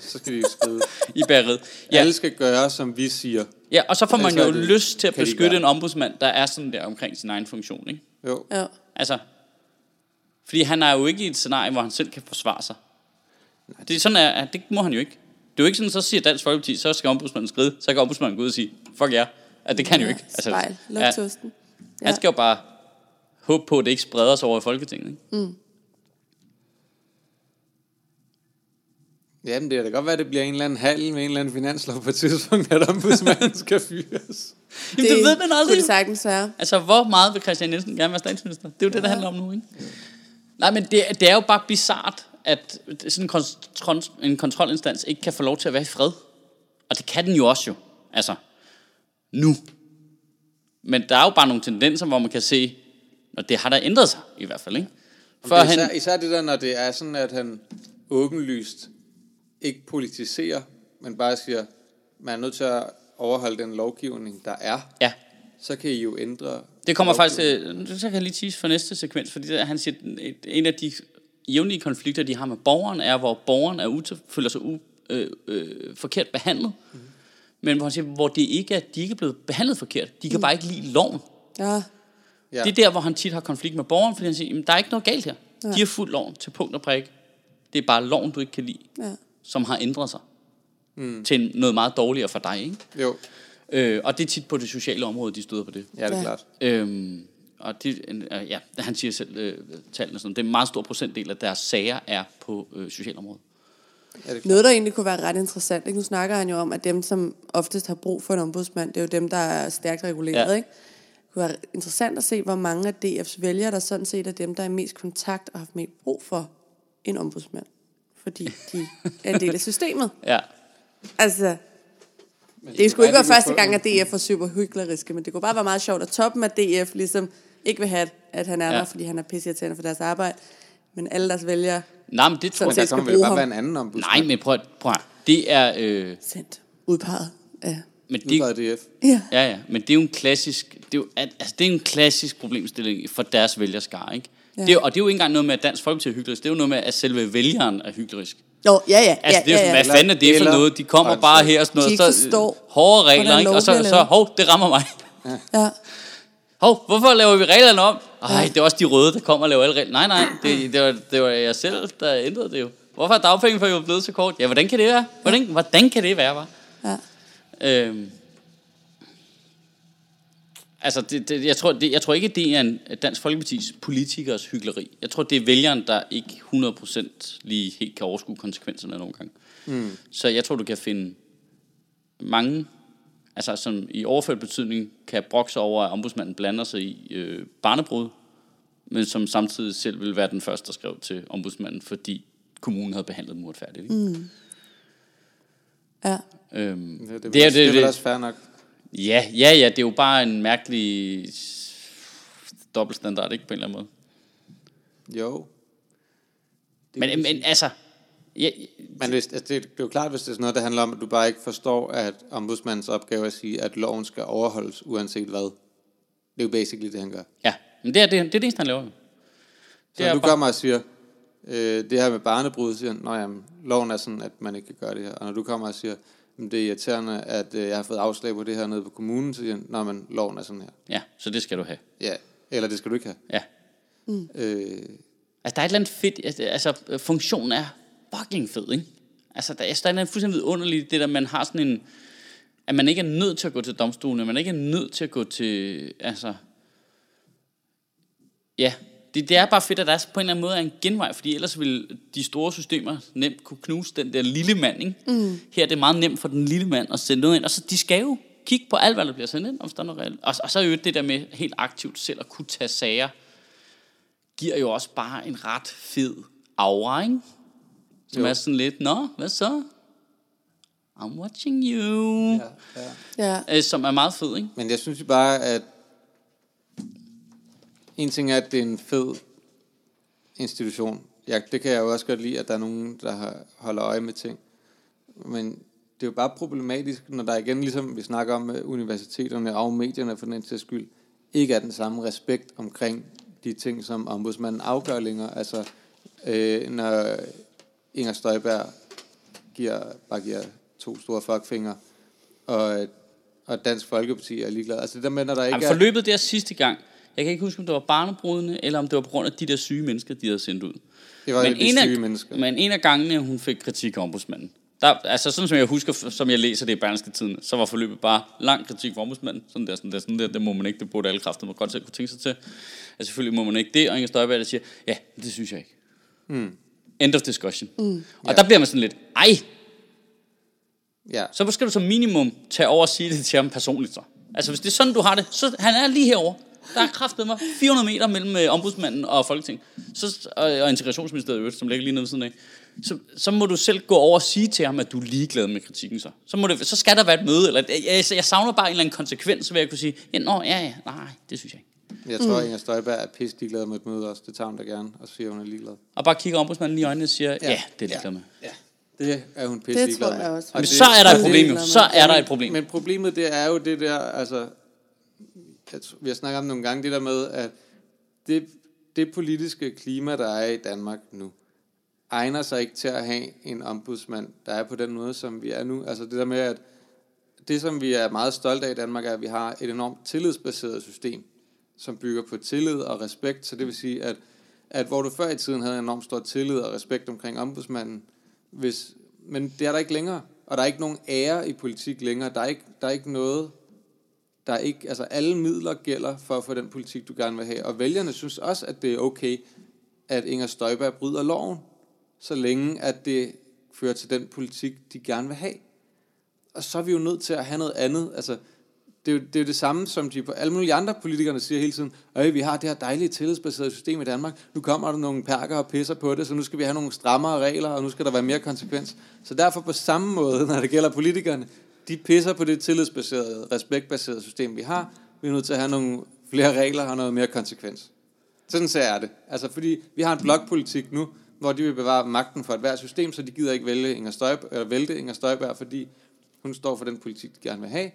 så skal de skrive. *laughs* i bæret. Ja. Alle skal gøre, som vi siger. ja, og så får man Altså, jo det lyst til at beskytte en ombudsmand, der er sådan der omkring sin egen funktion, ikke? Jo. Ja. Altså, fordi han er jo ikke i et scenarie, hvor han selv kan forsvare sig. Det er sådan, at det må han jo ikke. Det er jo ikke sådan, så siger Dansk Folkeparti, så skal ombudsmanden skride, så kan ombudsmanden gå ud og sige, fuck jer. At det kan han jo ikke. Altså, Spejl. Luk ja, tosten. han skal jo bare håbe på, at det ikke spreder sig over i Folketinget. Ikke? Jamen, det kan da godt være, at det bliver en eller anden handel med en eller anden finanslov på et tidspunkt, at ombudsmanden *laughs* skal fyres. Jamen, det, det ved man kunne aldrig. det sagtens være. Altså, hvor meget vil Christian Jensen gerne være statsminister? Det er jo det, det handler om nu, ikke? Nej, men det, det er jo bare bizart, at sådan en, kontrol, en kontrolinstans ikke kan få lov til at være i fred. Og det kan den jo også jo. Altså, nu. Men der er jo bare nogle tendenser, hvor man kan se, og det har der ændret sig, i hvert fald, ikke? For det er især, han, især det der, når det er sådan, at han åbenlyst ikke politiserer, men bare siger, man er nødt til at overholde den lovgivning, der er, ja, så kan I jo ændre Det kommer faktisk til, så kan jeg lige tease for næste sekvens, fordi der, han siger, at en af de jævnlige konflikter, de har med borgeren, er, hvor borgeren er util, føler sig u, øh, øh, forkert behandlet, mm. men hvor han siger, hvor det ikke er, de ikke er blevet behandlet forkert, de kan mm. bare ikke lide loven. Ja. Ja. Ja. Det er der, hvor han tit har konflikt med borgeren, fordi han siger, jamen, der er ikke noget galt her. Ja. De har fuldt loven til punkt og prik. Det er bare loven, du ikke kan lide, Ja. som har ændret sig mm. til noget meget dårligere for dig. Ikke? Jo, Øh, og det er tit på det sociale område, de støder på det. ja, det er Ja. klart. Øhm, og det, øh, ja, han siger selv øh, tallene sådan, det er en meget stor procentdel af deres sager er på øh, socialområdet. Ja, det er klart. Noget, der egentlig kunne være ret interessant, ikke? nu snakker han jo om, at dem, som oftest har brug for en ombudsmand, det er jo dem, der er stærkt reguleret. Ja. Ikke? Det kunne være interessant at se, hvor mange af DF's vælgere, der sådan set er dem, der er i mest kontakt og har haft mest brug for en ombudsmand. Fordi de er en del af systemet. *laughs* Ja. Altså, det skulle ikke være første gang, at DF var super hykleriske, men det kunne bare være meget sjovt, at toppen af DF ligesom ikke vil have, at han er Ja. der, fordi han er pisseirriterende for deres arbejde. Men alle deres vælgere Nej, men det tror Sådan Men jeg... der skal kommer vel bruge bare ham. være en anden ombudsmand. Nej, men prøv, prøv Det er... Øh, sendt udpeget af... men det, Udpeget DF. Ja. ja, ja, men det er jo en klassisk... Det er jo, altså, det er en klassisk problemstilling for deres vælgerskare, ikke? Ja. Ja. Det er, og det er jo ikke engang noget med, at Dansk Folkeparti er hyklerisk. Det er jo noget med, at selve vælgeren er hyklerisk. Jo, ja, ja. Altså, ja, det er jo ja, sådan, ja. hvad fanden er det for Eller- noget? De kommer Altså, bare her og sådan noget. de ikke så, forstår, hårde regler, ikke? Og så, så, lavet. hov, det rammer mig. Ja. Hov, hvorfor laver vi reglerne om? Ej, det er også de røde, der kommer og laver alle regler. Nej, nej, det, det, var, det var jeg selv, der ændrede det jo. Hvorfor er dagpengeperioden blevet så kort? Ja, hvordan kan det være? Hvordan, hvordan kan det være, var? ja. Øhm, altså, det, det, jeg, tror, det, jeg tror ikke, det er en Dansk Folkepartis politikers hyggeleri. Jeg tror, det er vælgeren, der ikke 100% lige helt kan overskue konsekvenserne nogle gange. Mm. Så jeg tror, du kan finde mange, altså som i overført betydning, kan brokke sig over, at ombudsmanden blander sig i øh, barnebrud, men som samtidig selv vil være den første, der skrev til ombudsmanden, fordi kommunen havde behandlet dem uretfærdigt. Ikke? Mm. ja. Øhm, Ja, det, er, det, det, det er det, vel også fair nok. Ja, ja, ja, det er jo bare en mærkelig dobbeltstandard, ikke på en eller anden måde. Jo. Det Men, men altså, ja, Men hvis, altså det, det er jo klart, hvis det er sådan noget, der handler om, at du bare ikke forstår, at ombudsmandens opgave er at sige, at loven skal overholdes, uanset hvad. Det er jo basically det, han gør. ja, men det er det, det, er det eneste, han laver. jo. Så er du bare- kommer og siger, øh, det her med barnebrud, siger han, "Nå, jamen, loven er sådan, at man ikke kan gøre det her. Og når du kommer og siger, "Men det er irriterende, at øh, jeg har fået afslag på det her nede på kommunen, så siger han, nej, men loven er sådan her. Ja, så det skal du have. Ja, eller det skal du ikke have. Ja. Øh, Altså, der er et eller andet fedt, altså, altså funktionen er fucking fed, ikke? Altså, der, synes, der er noget fuldstændig vidunderligt, det der, man har sådan en, at man ikke er nødt til at gå til domstolen, man ikke er nødt til at gå til, altså, ja, det, det er bare fedt, at der er på en eller anden måde er en genvej, fordi ellers vil de store systemer nemt kunne knuse den der lille mand, ikke? Mm. Her er det meget nemt for den lille mand at sende noget ind, og så de skal jo kigge på alt, hvad der bliver sendt ind, om der er noget reelt. Og, og så er jo det der med helt aktivt selv at kunne tage sager giver jo også bare en ret fed aura, ikke? Som Jo. er sådan lidt, nå, hvad så? I'm watching you. Ja, ja. Ja. Øh, som er meget fed, ikke? Men jeg synes jo bare, at en ting er, at det er en fed institution. Ja, det kan jeg jo også godt lide, at der er nogen, der holder øje med ting. Men det er jo bare problematisk, når der igen, ligesom vi snakker om universiteterne og medierne for den sags skyld, ikke er den samme respekt omkring de ting, som ombudsmanden afgør længere. Altså, øh, når Inger Støjberg giver, bare giver to store fuckfinger, og, og Dansk Folkeparti er ligeglad. Altså det der med, når der ikke Jamen, er... forløbet der sidste gang, jeg kan ikke huske, om det var barnebrudene, eller om det var på grund af de der syge mennesker, de havde sendt ud. Det var men, de en syge af, mennesker. men en af gangene, hun fik kritik af ombudsmanden, der, altså sådan som jeg husker, som jeg læser det i Berlingske Tiden, så var forløbet bare lang kritik for ombudsmanden. Sådan der, sådan der, sådan der, det må man ikke, det burde alle kræfter må godt selv kunne tænke sig til. Altså selvfølgelig må man ikke det, og Inger Støjberg der siger, ja, det synes jeg ikke. Mm. End of discussion. Mm. Og Ja. der bliver man sådan lidt, ej, Ja. så skal du som minimum tage over og sige det til ham personligt så. Altså hvis det er sådan, du har det, så han er lige herover. Der er kraftet mig 400 meter mellem øh, ombudsmanden og Folketing. Så, og, og integrationsministeriet, øvrigt, som ligger lige nede ved siden af. Så, så må du selv gå over og sige til ham, at du er ligeglad med kritikken så. Så, må det, så skal der være et møde. Eller, jeg, jeg, jeg savner bare en eller anden konsekvens, så vil jeg kunne sige, ja, nå, ja, ja, nej, det synes jeg ikke. Jeg tror, mm. Inger Støjberg er pisse ligeglad med et møde også. Det tager hun da gerne, og så siger hun er ligeglad. Og bare kigger ombudsmanden lige i øjnene og siger, ja, ja det er ligeglad med. Ja. Det er hun pisse Det ligeglad tror jeg med. også. Og Men det- så er der et problem jo. Så er der et problem. Men problemet det er jo det der, altså, jeg tror, vi har snakket om nogle gange, det der med, at det, det politiske klima, der er i Danmark nu, egner sig ikke til at have en ombudsmand, der er på den måde, som vi er nu. Altså det der med, at det, som vi er meget stolte af i Danmark, er, at vi har et enormt tillidsbaseret system, som bygger på tillid og respekt. Så det vil sige, at, at hvor du før i tiden havde enormt stor tillid og respekt omkring ombudsmanden, hvis, men det er der ikke længere. Og der er ikke nogen ære i politik længere. Der er ikke, der er ikke noget, der er ikke, altså alle midler gælder for at få den politik, du gerne vil have. Og vælgerne synes også, at det er okay, at Inger Støjberg bryder loven, så længe at det fører til den politik, de gerne vil have. Og så er vi jo nødt til at have noget andet. Altså, det er, jo, det er jo det samme, som de på alle mulige andre politikerne siger hele tiden. Øh, vi har det her dejlige tillidsbaserede system i Danmark. Nu kommer der nogle perker og pisser på det, så nu skal vi have nogle strammere regler, og nu skal der være mere konsekvens. Så derfor på samme måde, *laughs* når det gælder politikerne, de pisser på det tillidsbaserede, respektbaserede system, vi har. Vi er nødt til at have nogle flere regler og noget mere konsekvens. Sådan ser jeg det. Altså fordi vi har en blokpolitik nu, hvor de vil bevare magten for et hvert system, så de gider ikke vælge Inger Støjberg, eller vælte Inger Støjberg, fordi hun står for den politik, de gerne vil have.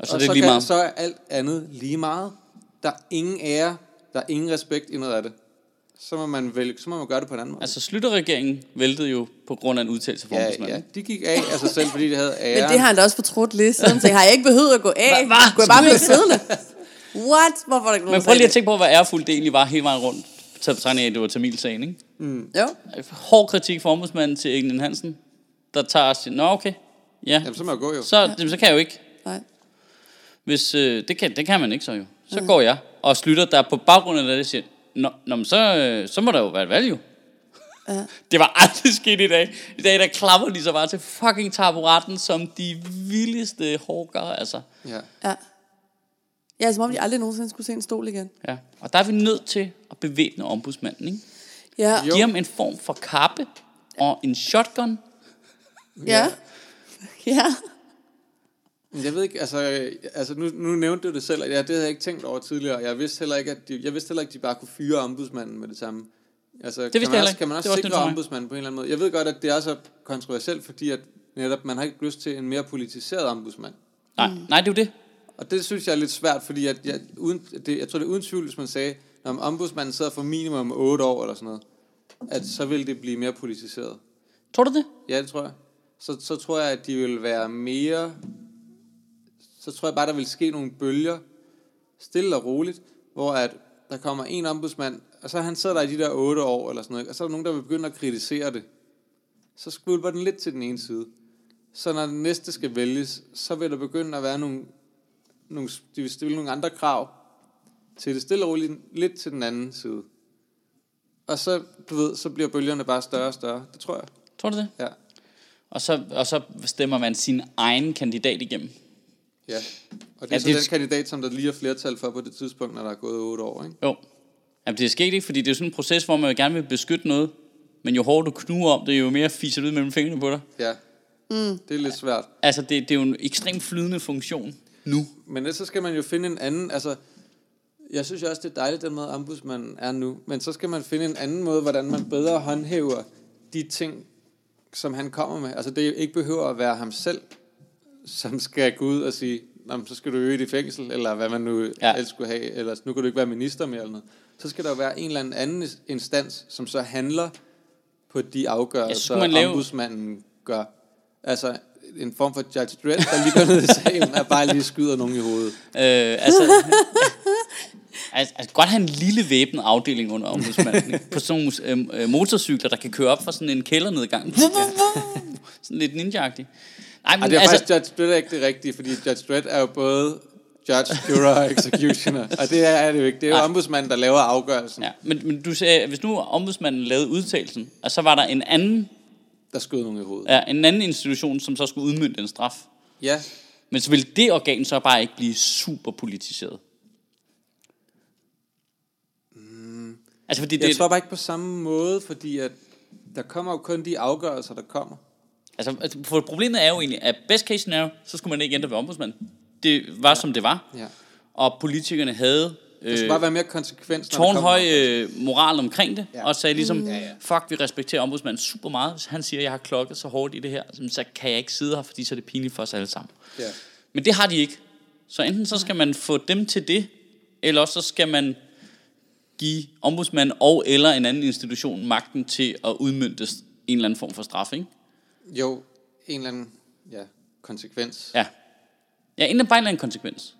Og så er det så, lige kan, meget. så er alt andet lige meget. Der er ingen ære, der er ingen respekt i noget af det. Så må man, vælge, så må man gøre det på en anden måde. Altså Slytterregeringen væltede jo på grund af en udtalelse fra ja, ombudsmanden. ja, de gik af af sig selv, fordi de havde ære. Men det har han da også fortrudt lidt siden, så har jeg ikke behøvet at gå af. Hva- hva? Kunne jeg bare blive siddende? What? Hvorfor er der ikke Men prøv lige at det? tænke på, hvor ærefuldt det egentlig var hele vejen rundt. Taget betragtning af, det var Tamil-sagen, ikke? Jo. Hård kritik fra ombudsmanden til Englen Hansen, der tager siger, nå okay, ja, Jamen, så må jeg gå jo. så, jamen, så kan jeg jo ikke. Nej. Hvis, øh, det, kan, det kan man ikke så jo. Så går jeg og slutter der på baggrund af det, siger, nå, nå men så, øh, så må der jo være et valg jo. Ja. *laughs* Det var aldrig sket i dag. I dag, der klapper de så bare til fucking taburetten, som de vildeste hårdgør, altså. Ja. Ja. Ja, som om de aldrig nogensinde skulle se en stol igen. Ja. Og der er vi nødt til at bevæbne ombudsmanden, ikke? Ja. Jo. Giv ham en form for kappe og en shotgun. Ja. Ja. Jeg ved ikke, altså, altså nu, nu nævnte du det selv, og ja, det havde jeg ikke tænkt over tidligere. Jeg vidste heller ikke, at de, jeg vidste heller ikke, at de bare kunne fyre ombudsmanden med det samme. Altså, vidste kan man også, ikke. kan man Det også nyt sikre ombudsmanden på en eller anden måde? Jeg ved godt, at det er så kontroversielt, fordi at netop man har ikke lyst til en mere politiseret ombudsmand. Nej, Mm. nej, det er jo det. Og det synes jeg er lidt svært, fordi at jeg, uden, det, jeg tror, det er uden tvivl, hvis man sagde, når ombudsmanden sidder for minimum 8 år eller sådan noget, at så vil det blive mere politiseret. Tror du det? Ja, det tror jeg. Så, så tror jeg, at de vil være mere... Så tror jeg bare, der vil ske nogle bølger, stille og roligt, hvor at der kommer en ombudsmand, og så han sidder der i de der otte år eller sådan noget, og så er der nogen, der vil begynde at kritisere det. Så skvulper den lidt til den ene side. Så når den næste skal vælges, så vil der begynde at være nogle, nogle de vil stille nogle andre krav til det stille og roligt lidt til den anden side. Og så, du ved, så bliver bølgerne bare større og større. Det tror jeg. Tror du det? Ja. Og så, og så stemmer man sin egen kandidat igennem. Ja, og det er Ja, så det- den kandidat, som der lige er flertal for på det tidspunkt, når der er gået otte år, ikke? Jo. Jamen, det er sket ikke, fordi det er jo sådan en proces, hvor man gerne vil beskytte noget. Men jo hårdere du knuger om det, jo mere fiser det ud mellem fingrene på dig. Ja, mm. det er lidt svært. Altså, det, det er jo en ekstremt flydende funktion nu. Men ellers så skal man jo finde en anden, altså, jeg synes jo også, det er dejligt, den måde ombudsmanden er nu, men så skal man finde en anden måde, hvordan man bedre håndhæver de ting, som han kommer med. Altså, det ikke behøver at være ham selv, som skal gå ud og sige, "Nå, men så skal du øge dit fængsel, eller hvad man nu Ja. ja. ellers skulle have, eller nu kan du ikke være minister mere, eller noget. Så skal der jo være en eller anden anden instans, som så handler på de afgørelser, man lave- ombudsmanden gør. Altså, en form for Judge Dredd, der lige går ned i salen og bare lige skyder nogen i hovedet. Øh, altså, *laughs* altså, altså, godt have en lille væbnet afdeling under ombudsmanden. På sådan nogle øh, øh, motorcykler, der kan køre op fra sådan en kældernedgang. sådan lidt ninja-agtigt. Nej, men Ej, det er altså, faktisk Judge Dredd er ikke det rigtige, fordi Judge Dredd er jo både judge, juror og executioner. Og det er det jo ikke. Det er jo ombudsmanden, der laver afgørelsen, ja, men, men du sagde, hvis nu ombudsmanden lavede udtalelsen, og så var der en anden, der skød nogen i hovedet. ja, en anden institution, som så skulle udmynde en straf. Ja, Men så vil det organ så bare ikke blive super politiseret. Altså fordi jeg det, tror bare ikke på samme måde, fordi at der kommer jo kun de afgørelser, der kommer. Altså, altså, for problemet er jo egentlig, at best case scenario, så skulle man ikke ændre ved ombudsmanden. Det var, ja. som det var. Ja. Og politikerne havde Der skal øh, bare være mere konsekvens, tårnhøj øh, moral omkring det, ja. Og sagde ligesom, Mm. ja, ja. fuck, vi respekterer ombudsmanden super meget. Hvis han siger, at jeg har klokket så hårdt i det her, så kan jeg ikke sidde her, fordi så er det pinligt for os alle sammen. Ja. Men det har de ikke. Så enten så skal man få dem til det, eller også så skal man give ombudsmanden og eller en anden institution magten til at udmynde en eller anden form for straf, ikke? Jo, en eller anden ja, konsekvens. Ja. Ja, inden bare en eller anden konsekvens.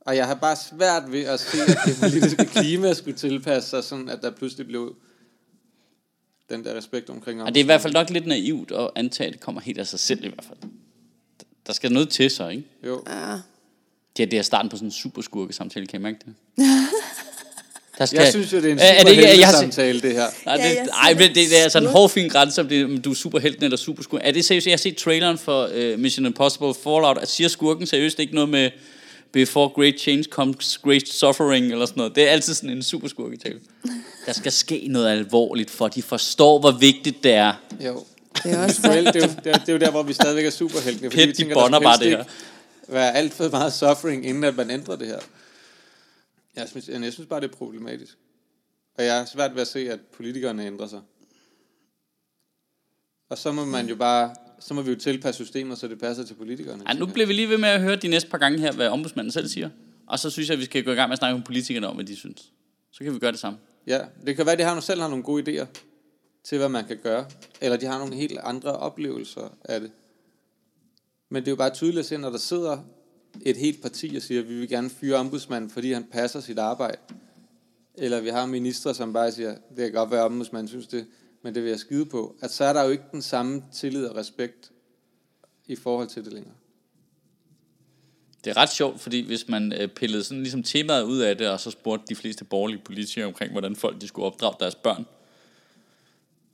Og jeg har bare svært ved at se, at det politiske klima skulle tilpasse sig, sådan at der pludselig blev den der respekt omkring Og det er i hvert fald nok lidt naivt at antage, at det kommer helt af sig selv i hvert fald. Der skal noget til så, ikke? Jo. Det er, det er starten på sådan en superskurke samtale, kan I mærke det? *laughs* Der skal, Jeg synes jo, det er en Er- er super det ikke- jeg samtale, det her. Nej, Ja, det, jeg ej, men det, det er altså en synes- hård fin grænse, om, det, om du er superhelten eller superskurken. Er det seriøst? Jeg har set traileren for uh, Mission Impossible Fallout. At siger skurken seriøst ikke noget med Before great change comes great suffering eller sådan noget. Det er altid sådan en superskurketale. Der skal ske noget alvorligt, for de forstår, hvor vigtigt det er. Jo. Det er også Det er, jo- det, er jo, det, er, jo der, hvor vi stadigvæk er superhelte. fordi Pet, vi de tænker, der bonder bare det her. være alt for meget suffering, inden at man ændrer det her. Jeg synes, jeg synes bare, det er problematisk. Og jeg har svært ved at se, at politikerne ændrer sig. Og så må man jo bare, så må vi jo tilpasse systemet, så det passer til politikerne. Ej, nu bliver vi lige ved med at høre de næste par gange her, hvad ombudsmanden selv siger. Og så synes jeg, at vi skal gå i gang med at snakke med politikerne om, hvad de synes. Så kan vi gøre det samme. Ja, det kan være, at de har selv har nogle gode idéer til, hvad man kan gøre. Eller de har nogle helt andre oplevelser af det. Men det er jo bare tydeligt at se, når der sidder et helt parti og siger, at vi vil gerne fyre ombudsmanden, fordi han passer sit arbejde. Eller vi har ministre, som bare siger, det kan godt være, at ombudsmanden synes det, men det vil jeg skide på. At så er der jo ikke den samme tillid og respekt i forhold til det længere. Det er ret sjovt, fordi hvis man øh, pillede sådan ligesom temaet ud af det, og så spurgte de fleste borgerlige politikere omkring, hvordan folk de skulle opdrage deres børn,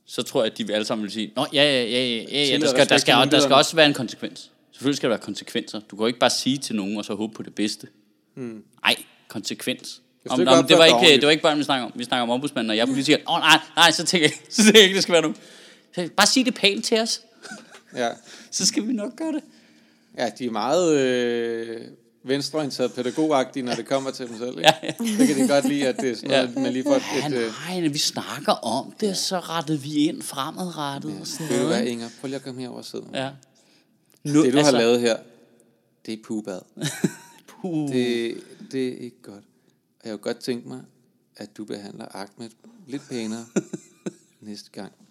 så tror jeg, at de alle sammen vil sige, Nå, ja, ja, ja, ja, ja, ja der, skal, der, skal, der skal også være en konsekvens. Selvfølgelig skal der være konsekvenser. Du kan jo ikke bare sige til nogen, og så håbe på det bedste. Nej, konsekvens. Om, ikke om, det, var ikke, det var ikke bare, vi snakker om. Vi snakker om ombudsmanden, og jeg er politiker. Åh, oh, nej, nej, så tænker jeg, *laughs* så tænker jeg ikke, det skal være nogen. Så Bare sig det pænt til os, *laughs* Ja, så skal vi nok gøre det. ja de er meget øh, venstreorienteret pædagogagtige, når det kommer til dem selv. Ikke? Ja, ja. *laughs* Det kan de godt lide, at det er sådan noget, Ja. man lige får Ja, et... Øh, nej, når vi snakker om det, så retter vi ind fremadrettet og sådan ved du ikke? Inger? Prøv lige at komme herover og sidde. Ja. Nu, Det, du altså, har lavet her, det er pubad. *laughs* Puh. Det, det er ikke godt. Og jeg kunne godt tænke mig, at du behandler Ahmed lidt pænere *laughs* næste gang. *laughs*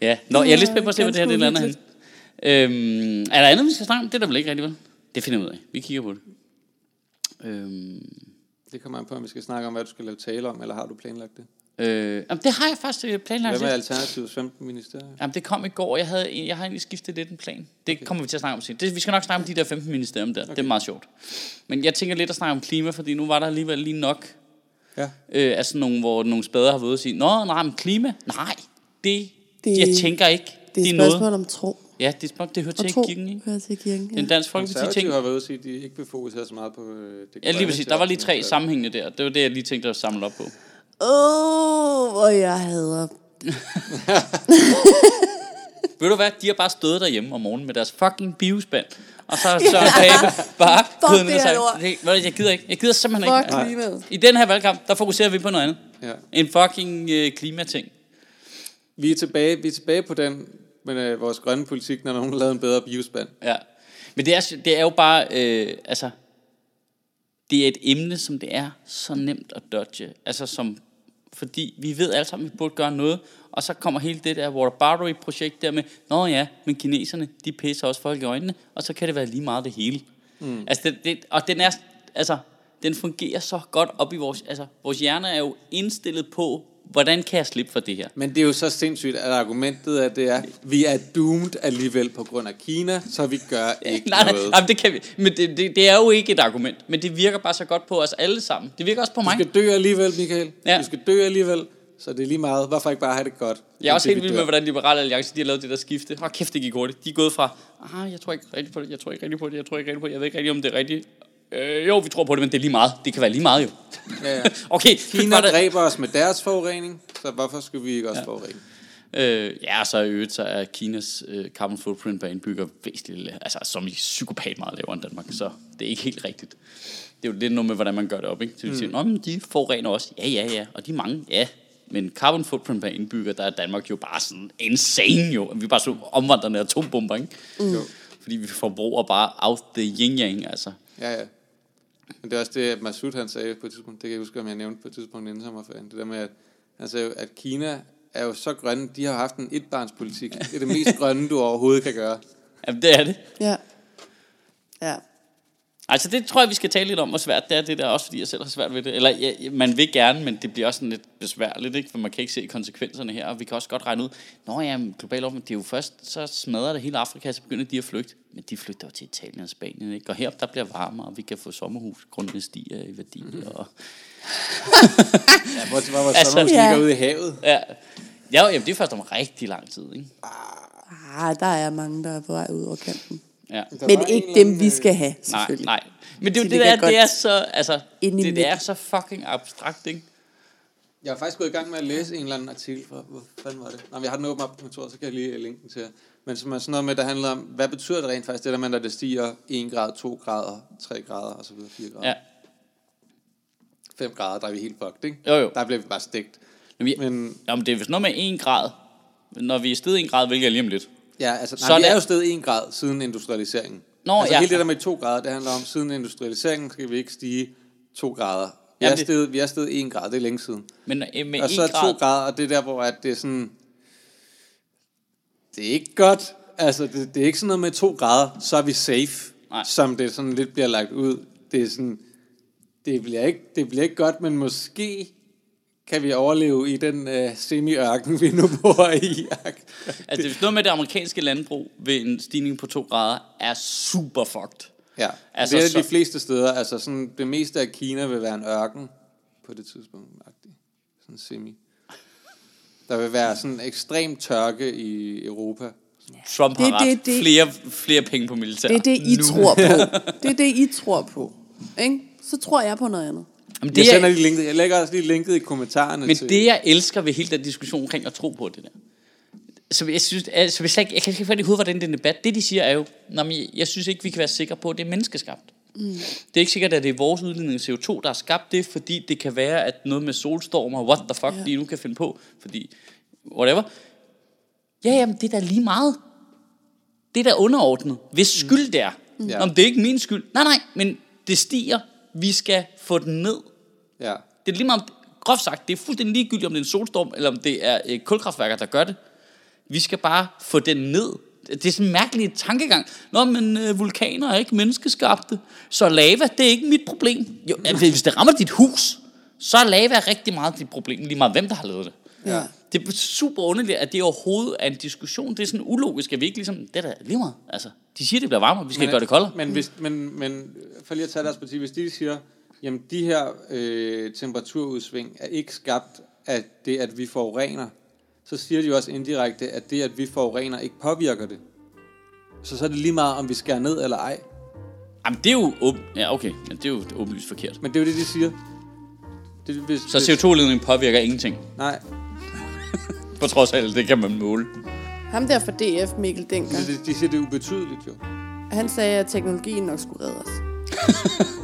Ja, Nå, jeg er lidt spændt på at se, hvad det her det lander hen. Øhm, er der andet, vi skal snakke om? Det er der vel ikke rigtig, vel? Det finder vi ud af. Vi kigger på det. Øhm, Det kommer an på, om vi skal snakke om, hvad du skal lave tale om, eller har du planlagt det? Øh, jamen, det har jeg faktisk øh, planlagt. Hvad med lidt. Alternativets 15 ministerier? Jamen, det kom i går. Jeg, havde, jeg har egentlig skiftet lidt en plan. Det okay. kommer vi til at snakke om senere. Det, vi skal nok snakke om de der 15 ministerium der. Okay. Det er meget sjovt. Men jeg tænker lidt at snakke om klima, fordi nu var der alligevel lige nok Ja. øh, af sådan nogle, hvor nogle spader har været og sige, Nå, nej, men klima? Nej, det, det Det- jeg tænker ikke. Det er et noget. spørgsmål om tro. Ja, det, det, det hører til tro kirken, ikke? hører til kirken. Den dansk folkeparti ting. Konservative har været at sige, at de ikke vil fokusere så meget på øh, det Ja, lige præcis. Der var lige tre sammenhængende der. Det var det, jeg lige tænkte at samle op på. Åh, oh, hvor jeg hader. *laughs* Ved du hvad? De har bare stået derhjemme om morgenen med deres fucking biospand. Og så så Pape bare. "Hey, ved du, jeg gider ikke. Jeg gider simpelthen Fuck ikke. klimaet. I den her valgkamp, der fokuserer vi på noget andet. Ja. En fucking øh, klimating. Vi er tilbage, vi er tilbage på den, men øh, vores grønne politik, når nogen har lavet en bedre biospand. Ja. Men det er, det er jo bare, øh, altså, det er et emne, som det er så nemt at dodge. Altså som, fordi vi ved alle sammen, at vi burde gøre noget, og så kommer hele det der Waterbury-projekt der med, nå ja, men kineserne, de pisser også folk i øjnene, og så kan det være lige meget det hele. Mm. Altså, det, det, og den er, altså, den fungerer så godt op i vores, altså, vores hjerner er jo indstillet på, hvordan kan jeg slippe for det her? Men det er jo så sindssygt, at argumentet er, det er, vi er doomed alligevel på grund af Kina, så vi gør *laughs* ikke nej, nej, noget. nej, det kan vi. Men det, det, det er jo ikke et argument, men det virker bare så godt på os alle sammen. Det virker også på Du mig. skal dø alligevel, Michael. Ja. Du skal dø alligevel, så det er lige meget. Hvorfor ikke bare have det godt? Jeg er også helt vi vild med, hvordan Liberale Alliance de har lavet det der skifte. Hold kæft, det gik hurtigt. De er gået fra, ah, jeg tror ikke rigtigt på det, jeg tror ikke rigtigt på det, jeg tror ikke rigtigt på det, jeg ved ikke rigtigt, om det er rigtigt. Øh, jo, vi tror på det, men det er lige meget. Det kan være lige meget jo. Ja, ja. *laughs* okay, Kina der- dræber os med deres forurening, så hvorfor skulle vi ikke også ja. forurene? Øh, ja, så i øvrigt så er Kinas øh, carbon footprint per indbygger væsentligt, altså som i psykopat meget lavere end Danmark, så det er ikke helt rigtigt. Det er jo lidt noget med, hvordan man gør det op, ikke? Så vi siger, Nå, men de forurener også. Ja, ja, ja, og de er mange, ja. Men carbon footprint per indbygger, der er Danmark jo bare sådan insane jo. Vi er bare så omvandrende atombomber, ikke? Mm. Jo. Fordi vi forbruger bare out the yin-yang, altså. Ja, ja. Men det er også det, Masud han sagde på et tidspunkt, det kan jeg huske, om jeg nævnte på et tidspunkt inden sommerferien, det der med, at han sagde, at Kina er jo så grønne, de har haft en etbarnspolitik. Det er det mest grønne, du overhovedet kan gøre. Jamen, det er det. Ja. Ja. Altså, det tror jeg, vi skal tale lidt om, hvor svært det er, det der, også fordi jeg selv har svært ved det. Eller, ja, man vil gerne, men det bliver også sådan lidt besværligt, ikke? For man kan ikke se konsekvenserne her, og vi kan også godt regne ud, Nå ja, global opvarmning, det er jo først, så smadrer det hele Afrika, så begynder de at flygte. Men de flygter jo til Italien og Spanien, ikke? Og her, der bliver varmere, og vi kan få sommerhus, grundene stiger i værdi, mm-hmm. og... *laughs* Ja, hvor, hvor, hvor Altså- sommerhus Ja. ligger ude i havet. Ja, ja jamen, det er først om rigtig lang tid, ikke? Ah, der er mange, der er på vej ud over kanten. Ja. Men ikke dem, vi øh, skal have, Nej, selvfølgelig. nej. Men det er det ligger der, det er så, altså, det, det er så fucking abstrakt, ikke? Jeg har faktisk gået i gang med at læse en eller anden artikel fra, hvor fanden var det? Nå, men jeg har den åbent op på kontoret, så kan jeg lige linke den til jer. Men som er sådan noget med, der handler om, hvad betyder det rent faktisk, det der med, at det stiger 1 grad, 2 grader, 3 grader, og så videre, 4 grader. Ja. 5 grader, der er vi helt fucked, ikke? Jo, jo. Der bliver vi bare stegt. Men, Men Jamen, det er vist noget med 1 grad. Når vi er stedet 1 grad, hvilket er lige om lidt. Ja, altså, nej, Så vi er jo stedet 1 grad siden industrialiseringen. Nå, altså ja. hele det der med 2 grader, det handler om, siden industrialiseringen skal vi ikke stige 2 grader. Vi Jamen, er, det- stedet, vi er stedet 1 grad, det er længe siden. Men øh, med Og 1 så er 2 grad... grader, og det er der, hvor at det er sådan... Det er ikke godt. Altså, det, det er ikke sådan noget med 2 grader, så er vi safe. Nej. Som det sådan lidt bliver lagt ud. Det er sådan... Det bliver ikke, det bliver ikke godt, men måske kan vi overleve i den øh, semi-ørken, vi nu bor i. *laughs* Altså, det er noget med det amerikanske landbrug ved en stigning på 2 grader er super fucked. Ja, Altså, det er så- de fleste steder. Altså, sådan, det meste af Kina vil være en ørken på det tidspunkt. Sådan semi. Der vil være sådan ekstrem tørke i Europa. Trump Det er har ret. det- det- flere, flere penge på militær. Det er det, I nu. tror på. *laughs* Det er det, I tror på. Ikke? Så tror jeg på noget andet. Jamen, Jeg det sender er, lige linket. Jeg lægger også lige linket i kommentarerne men til. det, jeg elsker ved hele den diskussion omkring at tro på det der, så jeg synes, altså, hvis jeg, ikke, jeg kan ikke få i hovedet, hvordan den debat, det de siger er jo, jeg, jeg synes ikke, vi kan være sikre på, at det er menneskeskabt. Mm. Det er ikke sikkert, at det er vores udledning af CO2, der har skabt det, fordi det kan være, at noget med solstormer, what the fuck, ja. de nu kan finde på, fordi whatever. Ja, jamen, det er da lige meget. Det er da underordnet. Hvis skyld det er. Mm. Nå, men det er ikke min skyld. Nej, nej, men det stiger. Vi skal få den ned. Ja. Det er lige meget, groft sagt, det er fuldstændig ligegyldigt, om det er en solstorm, eller om det er øh, kulkraftværker, der gør det. Vi skal bare få den ned. Det er sådan en mærkelig tankegang. Nå, men øh, vulkaner er ikke menneskeskabte, så lava, det er ikke mit problem. Jo, altså, hvis det rammer dit hus, så er lava rigtig meget dit problem, lige meget hvem, der har lavet det. Ja. Det er super underligt, at det overhovedet er en diskussion. Det er sådan ulogisk, at vi ikke ligesom, det er da lige meget. Altså, de siger, det bliver varmere, vi skal Men- gøre det koldere. Men, hvis, men, men for lige at tage deres parti, hvis de siger, jamen de her øh, temperaturudsving er ikke skabt af det, at vi forurener, så siger de jo også indirekte, at det, at vi forurener, ikke påvirker det. Så så er det lige meget, om vi skærer ned eller ej. Jamen, det er jo... Åb- ja, okay. Men det er jo åbenlyst forkert. Men det er jo det, de siger. Det, hvis, Så CO2-ledningen påvirker ingenting. Nej, På trods af alt, det kan man måle. Ham der fra DF, Mikkel Denker, de, de siger, det er ubetydeligt jo. han sagde, at teknologien nok skulle redde os. *laughs*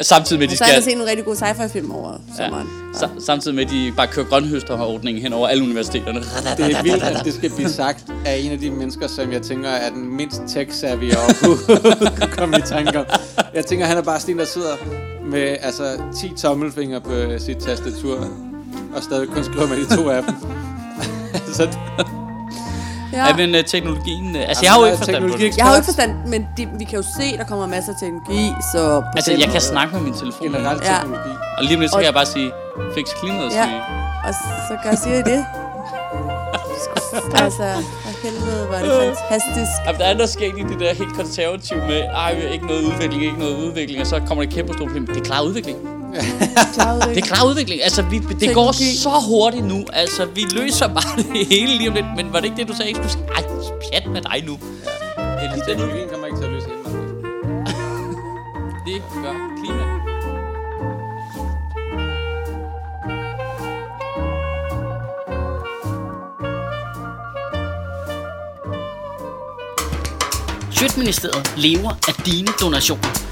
Samtidig med, at de Og så har skal... set en rigtig god sci-fi-film over sommeren. Ja, sa- samtidig med, at de bare kører grønhøsterordningen hen over alle universiteterne. Det er vildt, at det skal blive sagt af en af de mennesker, som jeg tænker er den mindst tech-savvy jeg overhovedet kunne *laughs* komme i tanke om. Jeg tænker, han er bare sådan en, der sidder med altså, 10 tommelfingre på øh, sit tastatur, og stadig kun skriver med de to af dem. *laughs* så Ja. Ja, men uh, teknologien... Uh, altså, jeg har jo ikke forstand på det. Jeg har jo ikke forstand, men de, vi kan jo se, der kommer masser af teknologi, så... Altså, jeg kan snakke med min telefon. generelt Ja. teknologi. Og lige om lidt, så Og- kan jeg bare sige, fix klimaet, Ja. sige. Og så gør siger I det. *laughs* altså, for helvede, hvor er det fantastisk. Jamen, der er noget sket i det der helt konservative med, ej, vi har ikke noget udvikling, ikke noget udvikling, og så kommer der et kæmpe stort problem. Det er klar udvikling. Det er klar udvikling. Altså, vi, det går Teknologi. så hurtigt nu. Altså, vi løser bare det hele lige om lidt. Men var det ikke det, du sagde? Ikke skulle sige, ej, pjat med dig nu. Ja. Altså, teknologien kommer ikke til at løse hele. Det gør klima. Sjøtministeriet lever af dine donationer.